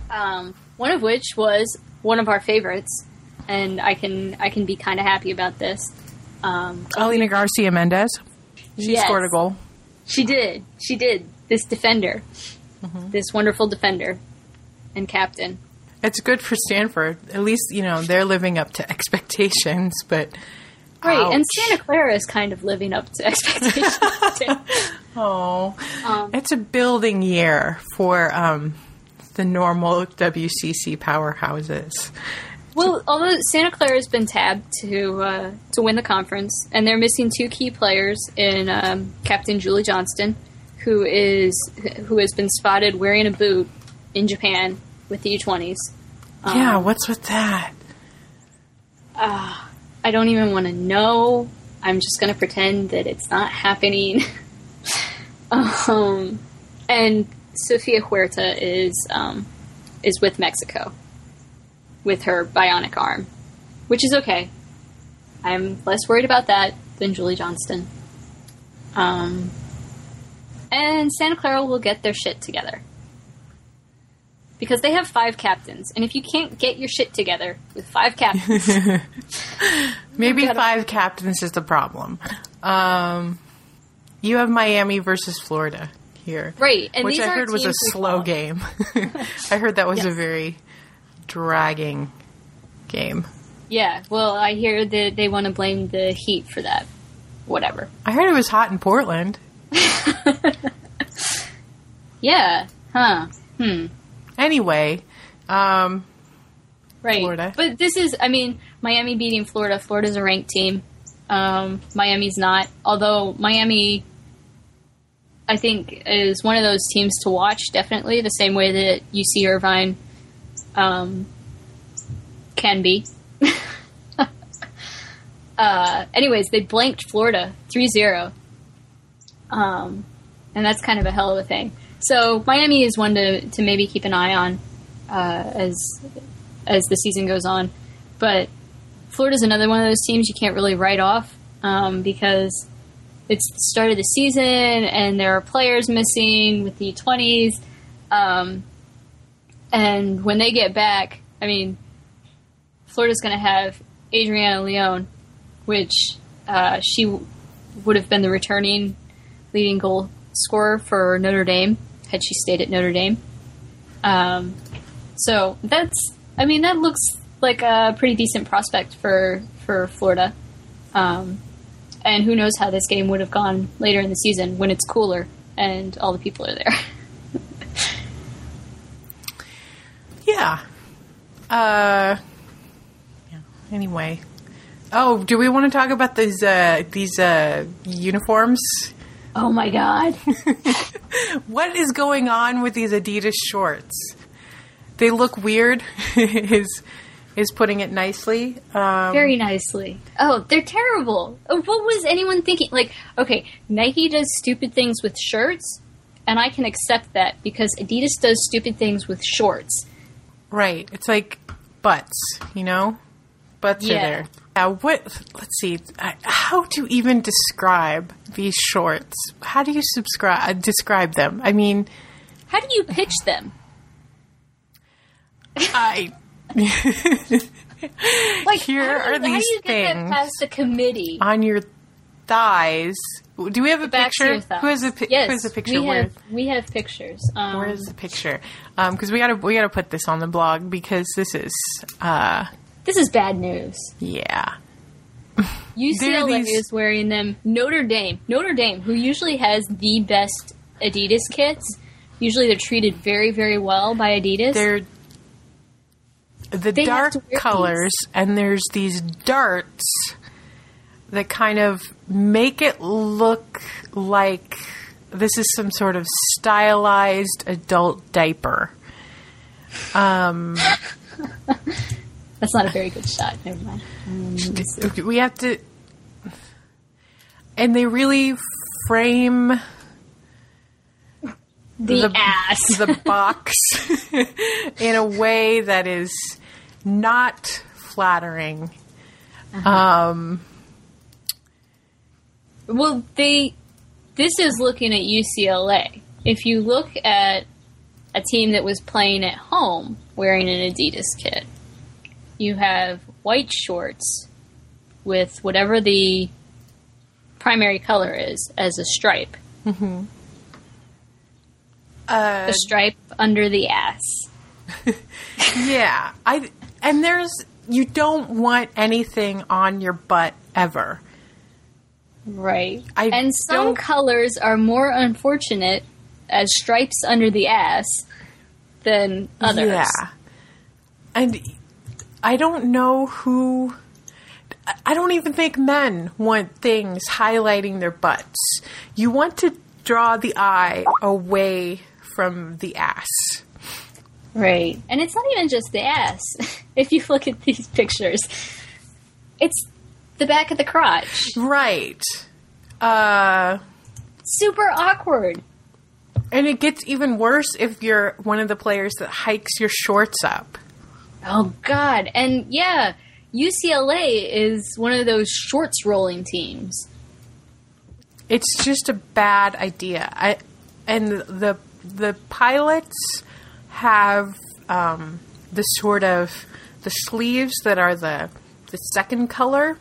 Um, one of which was one of our favorites, and I can I can be kind of happy about this. Um, Alina Garciamendez. She Yes. scored a goal. She did. She did. This defender, this wonderful defender and captain. It's good for Stanford. At least you know they're living up to expectations. But Right, and. Santa Clara is kind of living up to expectations. Oh, Um, it's a building year for um, the normal WCC powerhouses. Well, although Santa Clara has been tabbed to uh, to win the conference, and they're missing two key players in um, Captain Julie Johnston, who is who has been spotted wearing a boot in Japan with the U20s. Um, yeah, what's with that? I don't even want to know. I'm just going to pretend that it's not happening. um, and Sofia Huerta is um, is with Mexico with her bionic arm, which is okay. I'm less worried about that than Julie Johnston. Um, and Santa Clara will get their shit together. Because they have five captains, and if you can't get your shit together with five captains, Maybe five captains is the problem. Um, you have Miami versus Florida here, Right, and which I heard was a slow game. I heard that was a very dragging game. Yeah, well, I hear that they want to blame the heat for that. Whatever. I heard it was hot in Portland. Yeah, huh. Hmm. Anyway, um, Right. Florida. But this is, I mean, Miami beating Florida. Florida's a ranked team. Um, Miami's not. Although Miami, I think, is one of those teams to watch, definitely, the same way that UC Irvine um, can be. uh, anyways, they blanked Florida 3 0. Um, and that's kind of a hell of a thing. So Miami is one to, to maybe keep an eye on uh, as as the season goes on. But Florida's another one of those teams you can't really write off um, because it's the start of the season and there are players missing with the 20s. Um, and when they get back, I mean, Florida's going to have Adriana Leon, which uh, she w- would have been the returning leading goal scorer for Notre Dame had she stayed at Notre Dame. Um, so that's, I mean, that looks like a pretty decent prospect for for Florida. Um, and who knows how this game would have gone later in the season when it's cooler and all the people are there. yeah. Uh, yeah. Anyway, oh, do we want to talk about these uh, these uh, uniforms? oh my god! What is going on with these Adidas shorts? They look weird. is is putting it nicely. Um, Very nicely. Oh, they're terrible. Oh, What was anyone thinking? Like, okay, Nike does stupid things with shirts, and I can accept that because Adidas does stupid things with shorts. Right. It's like butts, you know? Butts Yeah. are there. Now, what, let's see, how to even describe these shorts? How do you subscribe, uh, describe them? I mean, How do you pitch them? I, Like Here how do, are you- how do these you get things. that past a committee? on your thighs. Do we have a Back picture? Who has a, pi- yes, who has a picture? We have we have pictures. Um, where is the picture? Because we gotta, we gotta put this on the blog because this is, uh, this is bad news. yeah. UCLA these- is wearing them. Notre Dame, Notre Dame, who usually has the best Adidas kits. Usually, they're treated very, very well by Adidas. They're the They dark colors, and there's these darts that kind of make it look like this is some sort of stylized adult diaper. Um, That's not a very good shot. Never mind. Um, let me see. we have to, and they really frame the, the- ass. the box in a way that is not flattering. Um, Well, they. This is looking at UCLA. If you look at a team that was playing at home wearing an Adidas kit, you have white shorts with whatever the primary color is as a stripe. Uh, The stripe under the ass. Yeah, I and there's you don't want anything on your butt ever. Right. I and some don't- colors are more unfortunate as stripes under the ass than others. Yeah, and I don't know who. I- I don't even think men want things highlighting their butts. You want to draw the eye away from the ass. Right. And it's not even just the ass. if you look at these pictures, it's the back of the crotch. Right. Uh, Super awkward. and it gets even worse if you're one of the players that hikes your shorts up. Oh, God. And yeah, UCLA is one of those shorts rolling teams. it's just a bad idea. I and the the pilots have um, the sort of the sleeves that are the the second color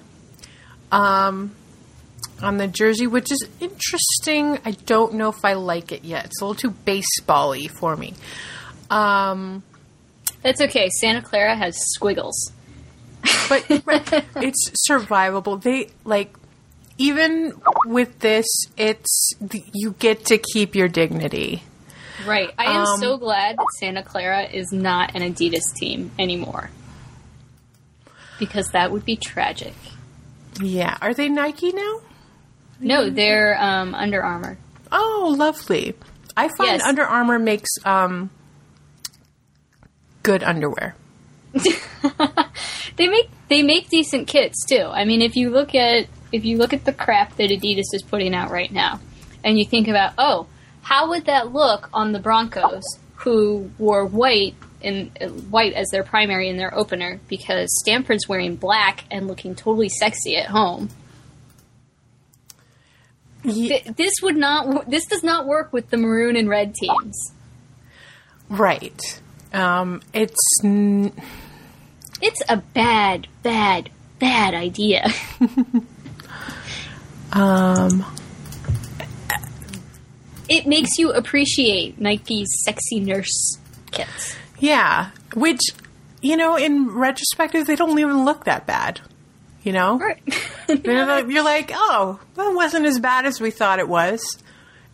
um, on the jersey, which is interesting. I don't know if I like it yet. It's a little too baseball-y for me. Um, That's okay. Santa Clara has squiggles. but it's survivable. They like even with this, it's you get to keep your dignity. Right. I am Um, so glad that Santa Clara is not an Adidas team anymore. Because that would be tragic. Yeah. Are they Nike now? No, they're um, Under Armour. Oh, lovely. I find Yes. Under Armour makes um, good underwear. They make they make decent kits too. I mean, if you look at if you look at the crap that Adidas is putting out right now, and you think about, oh, how would that look on the Broncos, who wore white and uh, white as their primary in their opener, because Stanford's wearing black and looking totally sexy at home. Ye- Th- this would not. This does not work with the maroon and red teams. right. Um, it's n- It's a bad, bad, bad idea. um, it makes you appreciate Nike's sexy nurse kits. yeah. Which you know, in retrospective, they don't even look that bad. You know, Right. Like- you're like, oh, that wasn't as bad as we thought it was.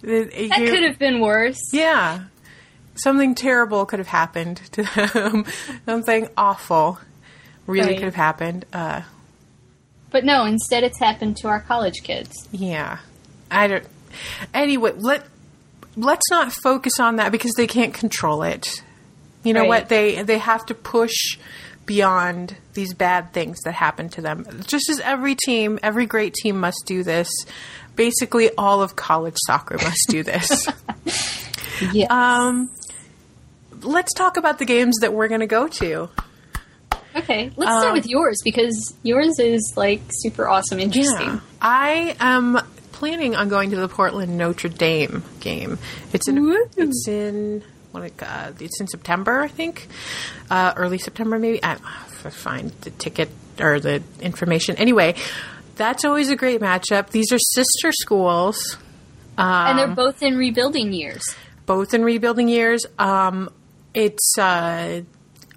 That you- could have been worse. Yeah. Something terrible could have happened to them. Something awful really Right. could have happened. Uh, But no, instead it's happened to our college kids. yeah. I don't. Anyway, let let's not focus on that because they can't control it. You know Right. what? They they have to push beyond these bad things that happen to them. Just as every team, every great team must do this. Basically, all of college soccer must do this. Yes. Um, let's talk about the games that we're going to go to. okay, let's start um, with yours because yours is like super awesome, interesting. I am planning on going to the Portland Notre Dame game. It's in Woo. it's in what it, uh, it's in September, I think, uh, early September maybe. I if I find the ticket or the information. Anyway, that's always a great matchup. These are sister schools. and they're both in rebuilding years. both in rebuilding years. Um, it's uh,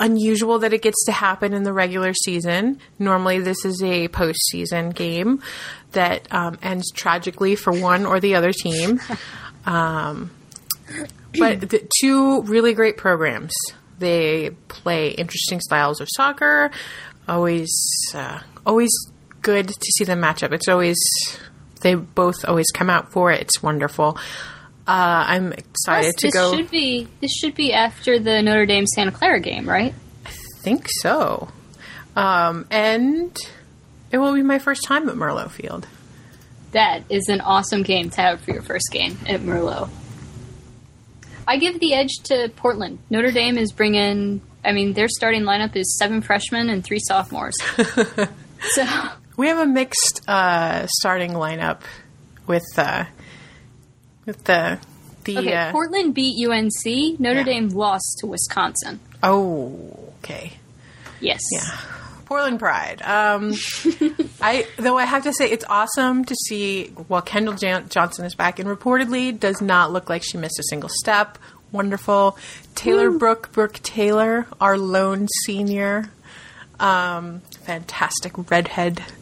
unusual that it gets to happen in the regular season. Normally, this is a postseason game that um, ends tragically for one or the other team. Um, but the two really great programs. They play interesting styles of soccer. Always, uh, always good to see them match up. It's always they both always come out for it. It's wonderful. Uh, I'm excited Plus, to this go. should be this should be after the Notre Dame Santa Clara game, right? I think so. Um, and it will be my first time at Merlo Field. That is an awesome game to have for your first game at Merlo. I give the edge to Portland. Notre Dame is bringing. I mean, their starting lineup is seven freshmen and three sophomores. so We have a mixed uh, starting lineup with uh, with the the okay, uh, Portland beat UNC. Notre Yeah. Dame lost to Wisconsin. oh okay Yes. yeah Portland Pride. Um, I though I have to say it's awesome to see. Well, Kendall Jan- Johnson is back and reportedly does not look like she missed a single step. Wonderful. Taylor Brooke Brooke Taylor, our lone senior, um, fantastic redhead.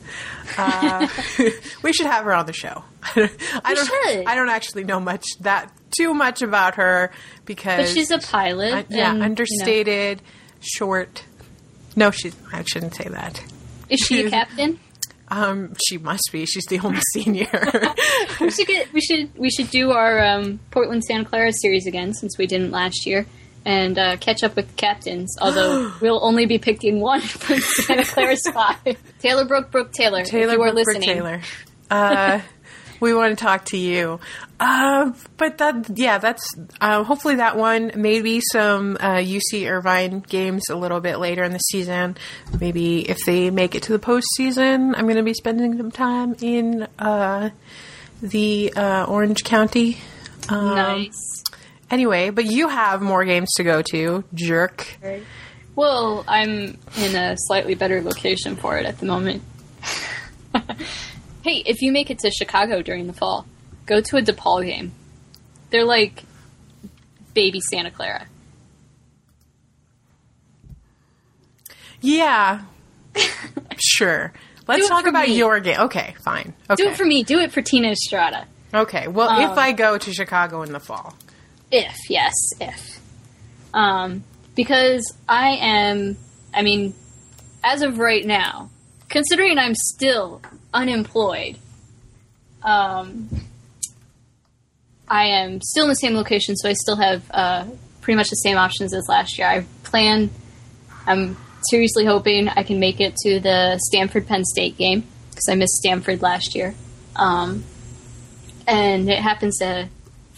Uh, we should have her on the show. I don't. should. I don't actually know much that too much about her because But she's a pilot. uh, yeah, and, you know, understated, short. No, she's. I shouldn't say that. is she a captain? Um, she must be. She's the only senior. we should get. We should. We should do our um, Portland Santa Clara series again since we didn't last year, and uh, catch up with captains. Although we'll only be picking one from Santa Clara's five. Taylor Brooke Brooke Taylor. Taylor if Brooke listening. Taylor. Uh, we want to talk to you. Uh, but that, yeah, that's uh, hopefully that one. Maybe some uh, UC Irvine games a little bit later in the season. Maybe if they make it to the postseason, I'm going to be spending some time in uh, the uh, Orange County. Um, Nice. Anyway, but you have more games to go to, jerk. Well, I'm in a slightly better location for it at the moment. hey, if you make it to Chicago during the fall, go to a DePaul game. They're like baby Santa Clara. Yeah. sure. Let's talk about me. your game. Okay, fine. Okay. Do it for me. Do it for Tina Estrada. Okay. Well, Um, if I go to Chicago in the fall. If, yes, if. Um, because I am, I mean, as of right now, considering I'm still unemployed, um, I am still in the same location, so I still have uh, pretty much the same options as last year. I plan, I'm seriously hoping I can make it to the Stanford Penn State game because I missed Stanford last year. Um, and it happens to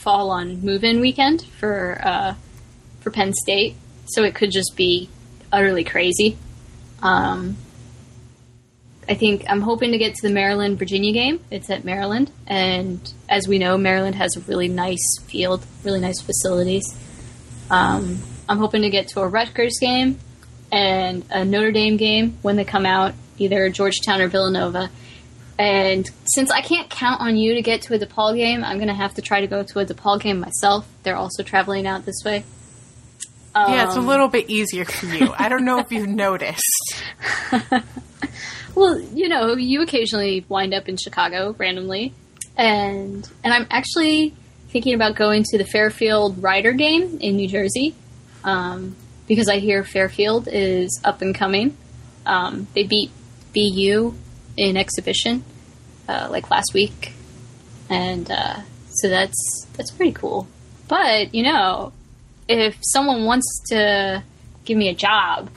fall on move-in weekend for uh, for Penn State, so it could just be utterly crazy. Um, I think I'm hoping to get to the Maryland Virginia game. It's at Maryland, and as we know, Maryland has a really nice field, really nice facilities. Um, I'm hoping to get to a Rutgers game and a Notre Dame game when they come out, either Georgetown or Villanova. And since I can't count on you to get to a DePaul game, I'm going to have to try to go to a DePaul game myself. They're also traveling out this way. yeah, it's a Um, little bit easier for you. I don't know if you've noticed. Well, you know, you occasionally wind up in Chicago randomly, and and I'm actually thinking about going to the Fairfield Rider game in New Jersey um, because I hear Fairfield is up and coming. Um, they beat BU in exhibition uh, like last week, and uh, so that's that's pretty cool. But you know, if someone wants to give me a job,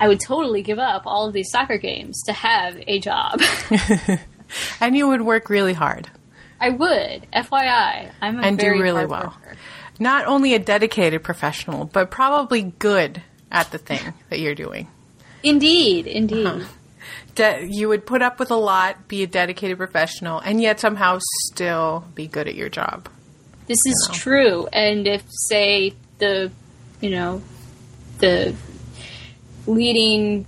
I would totally give up all of these soccer games to have a job. and you would work really hard. I would. FYI, I'm a and do really well. worker. Not only a dedicated professional, but probably good at the thing that you're doing. Indeed, indeed. Uh-huh. De- you would put up with a lot, be a dedicated professional, and yet somehow still be good at your job. This is true. And if, say, the, you know, the leading,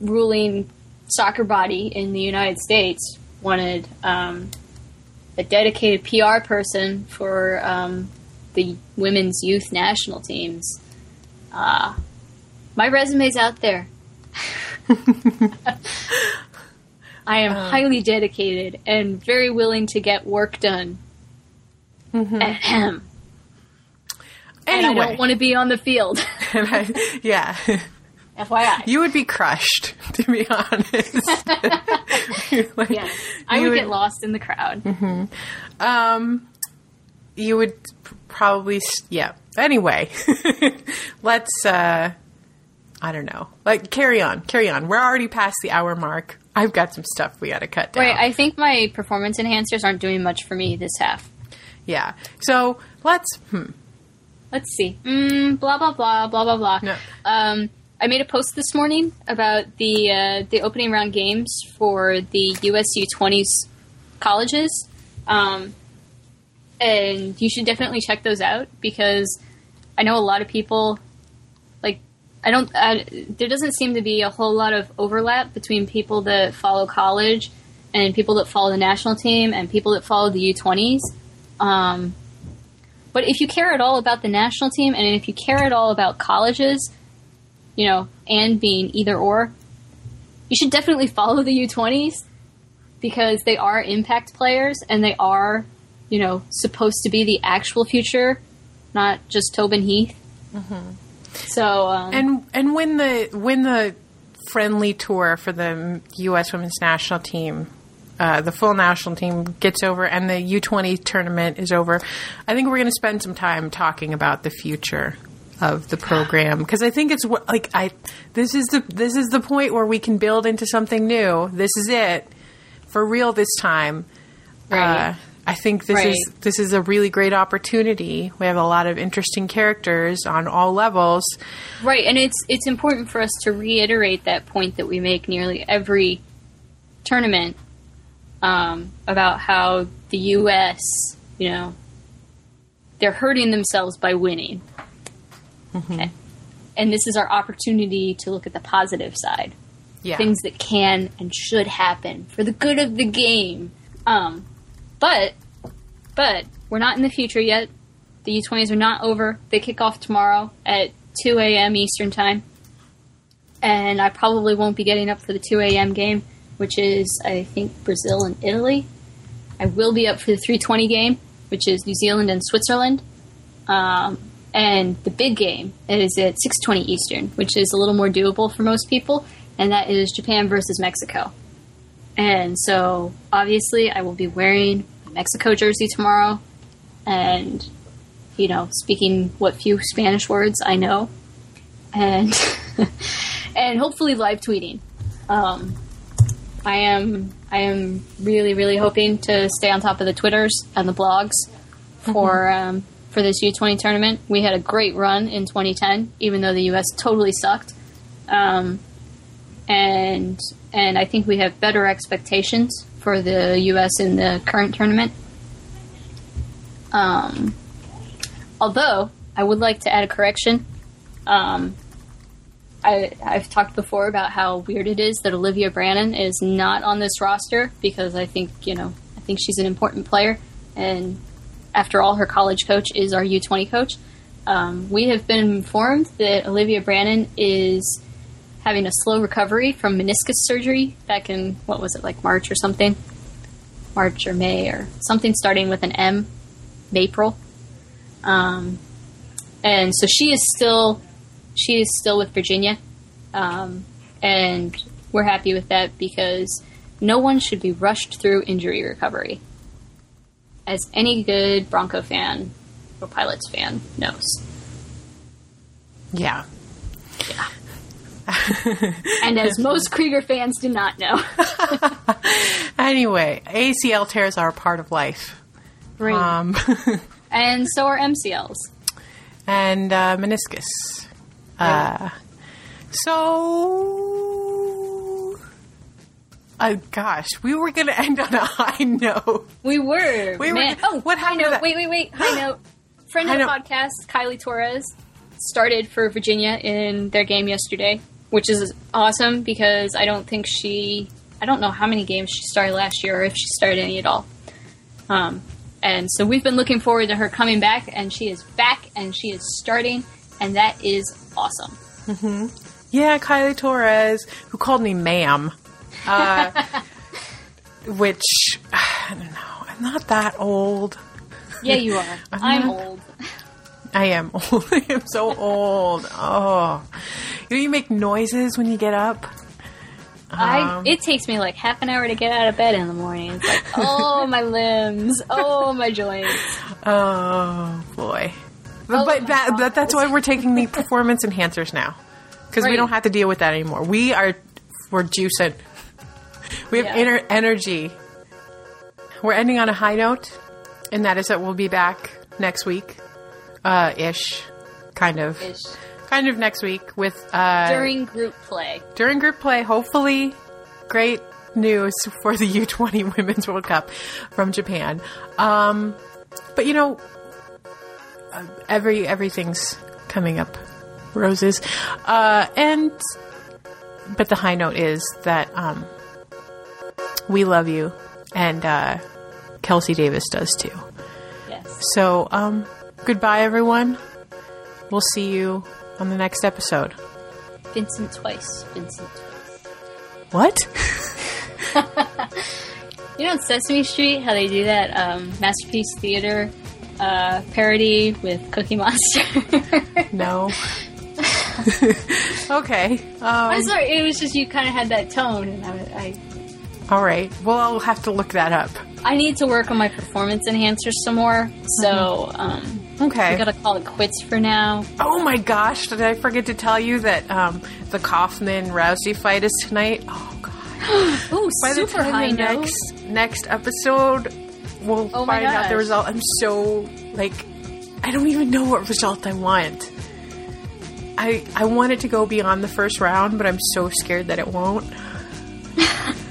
ruling soccer body in the United States wanted um, a dedicated PR person for um, the women's youth national teams, uh, my resume's out there. I am highly dedicated and very willing to get work done. Ahem. And I don't want to be on the field. Yeah, FYI. you would be crushed, to be honest. Like, yes. I you would get lost in the crowd. Um, you would probably, yeah. Anyway, let's. uh I don't know. Like, carry on, carry on. We're already past the hour mark. I've got some stuff we got to cut down. Wait, I think my performance enhancers aren't doing much for me this half. yeah. So let's. Hmm. Let's see. Mm, blah blah blah blah blah blah. No. Um, I made a post this morning about the uh, the opening round games for the USU twenties colleges, um, and you should definitely check those out because I know a lot of people I don't. I, there doesn't seem to be a whole lot of overlap between people that follow college and people that follow the national team and people that follow the U twenties. Um, but if you care at all about the national team and if you care at all about colleges, you know, and being either or, you should definitely follow the U20s because they are impact players and they are, you know, supposed to be the actual future, not just Tobin Heath. So, um, And and when the when the friendly tour for the U.S. Women's National Team, uh, the full national team gets over, and the U twenty tournament is over, I think we're going to spend some time talking about the future of the program because I think it's what like I this is the this is the point where we can build into something new. This is it for real this time. Right. Uh, I think this Right. is this is a really great opportunity. We have a lot of interesting characters on all levels. Right, and it's it's important for us to reiterate that point that we make nearly every tournament um, about how the U.S. you know they're hurting themselves by winning, okay. and this is our opportunity to look at the positive side, Yeah. things that can and should happen for the good of the game. Um, but but we're not in the future yet. The U20s are not over. They kick off tomorrow at 2 a.m. Eastern Time. And I probably won't be getting up for the 2 a.m. game, which is, I think, Brazil and Italy. I will be up for the 320 game, which is New Zealand and Switzerland. Um, and the big game is at 6:20 Eastern, which is a little more doable for most people, and that is Japan versus Mexico. And so, obviously, I will be wearing a Mexico jersey tomorrow, and you know, speaking what few Spanish words I know, and and hopefully live tweeting. Um, I am I am really really hoping to stay on top of the twitters and the blogs for um, for this U20 tournament. We had a great run in 2010, even though the U.S. totally sucked. Um, and and I think we have better expectations for the U.S. in the current tournament. Um, although I would like to add a correction. Um, I, I've talked before about how weird it is that Olivia Brannon is not on this roster because I think you know I think she's an important player, and after all, her college coach is our U20 coach. Um, we have been informed that Olivia Brannon is having a slow recovery from meniscus surgery back in what was it like March or something, March or May or something starting with an M, April. Um, and so she is still she is still with Virginia, um, and we're happy with that because no one should be rushed through injury recovery. As any good Bronco fan or Pilots fan knows. Yeah. Yeah. And as most Krieger fans do not know. Anyway, ACL tears are a part of life. Great. Um, and so are MCLs. and uh, meniscus. Uh, so, uh, gosh, we were going to end on a high note. We were. We were- man. Oh, what high note. Wait, wait, wait. High note. Friend of the podcast, Kylie Torres, started for Virginia in their game yesterday, which is awesome because I don't think she. I don't know how many games she started last year or if she started any at all. Um, and so we've been looking forward to her coming back, and she is back and she is starting, and that is awesome. Yeah, Kylie Torres, who called me ma'am. Uh, which, I don't know, I'm not that old. Yeah, you are. I'm I'm not- old. I am old. I am so old. Oh. You know, you make noises when you get up. I Um, it takes me like half an hour to get out of bed in the morning. It's like, oh my limbs, oh my joints. Oh boy! But, Oh, but that, God. that's why we're taking the performance enhancers now, because we don't have to deal with that anymore. We are we're juicing. We have Yeah. inner energy. We're ending on a high note, and that is that we'll be back next week, uh, ish, kind of, Ish. kind of next week with uh, During group play. during group play, hopefully, great news for the U20 Women's World Cup from Japan. Um, but you know, uh, every everything's coming up roses, uh, and but the high note is that um, we love you, and uh, Kelsey Davis does too. Yes. So, um, goodbye, everyone. We'll see you on the next episode. Vincent twice. Vincent. twice. What? You know Sesame Street how they do that um, Masterpiece Theater uh, parody with Cookie Monster? No. okay. I'm Um, sorry, it was just you kind of had that tone, and I, I all right. Well, I'll have to look that up. I need to work on my performance enhancers some more. So um, Okay. we gotta call it quits for now. oh my gosh! Did I forget to tell you that um, the Kaufman Rousey fight is tonight? Oh god! Ooh, By the super time high the note. next next episode, we'll Oh find out the result. I'm so like, I don't even know what result I want. I I want it to go beyond the first round, but I'm so scared that it won't.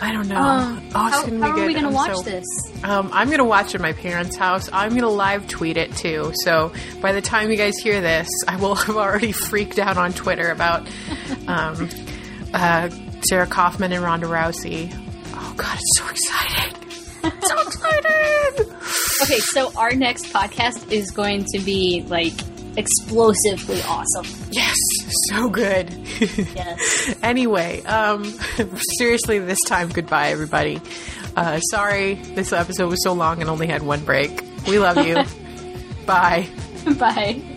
I don't know. Uh, oh, it's how how are we gonna watch so- this? Um, I'm gonna watch it at my parents' house. I'm gonna live tweet it too. So by the time you guys hear this, I will have already freaked out on Twitter about um, uh, Sarah Kaufman and Ronda Rousey. Oh God, it's so excited! so excited! Okay, so our next podcast is going to be like explosively awesome. Yes, so good. Yes. anyway, um, seriously, this time, goodbye, everybody. Uh, sorry, this episode was so long and only had one break. We love you. Bye. Bye.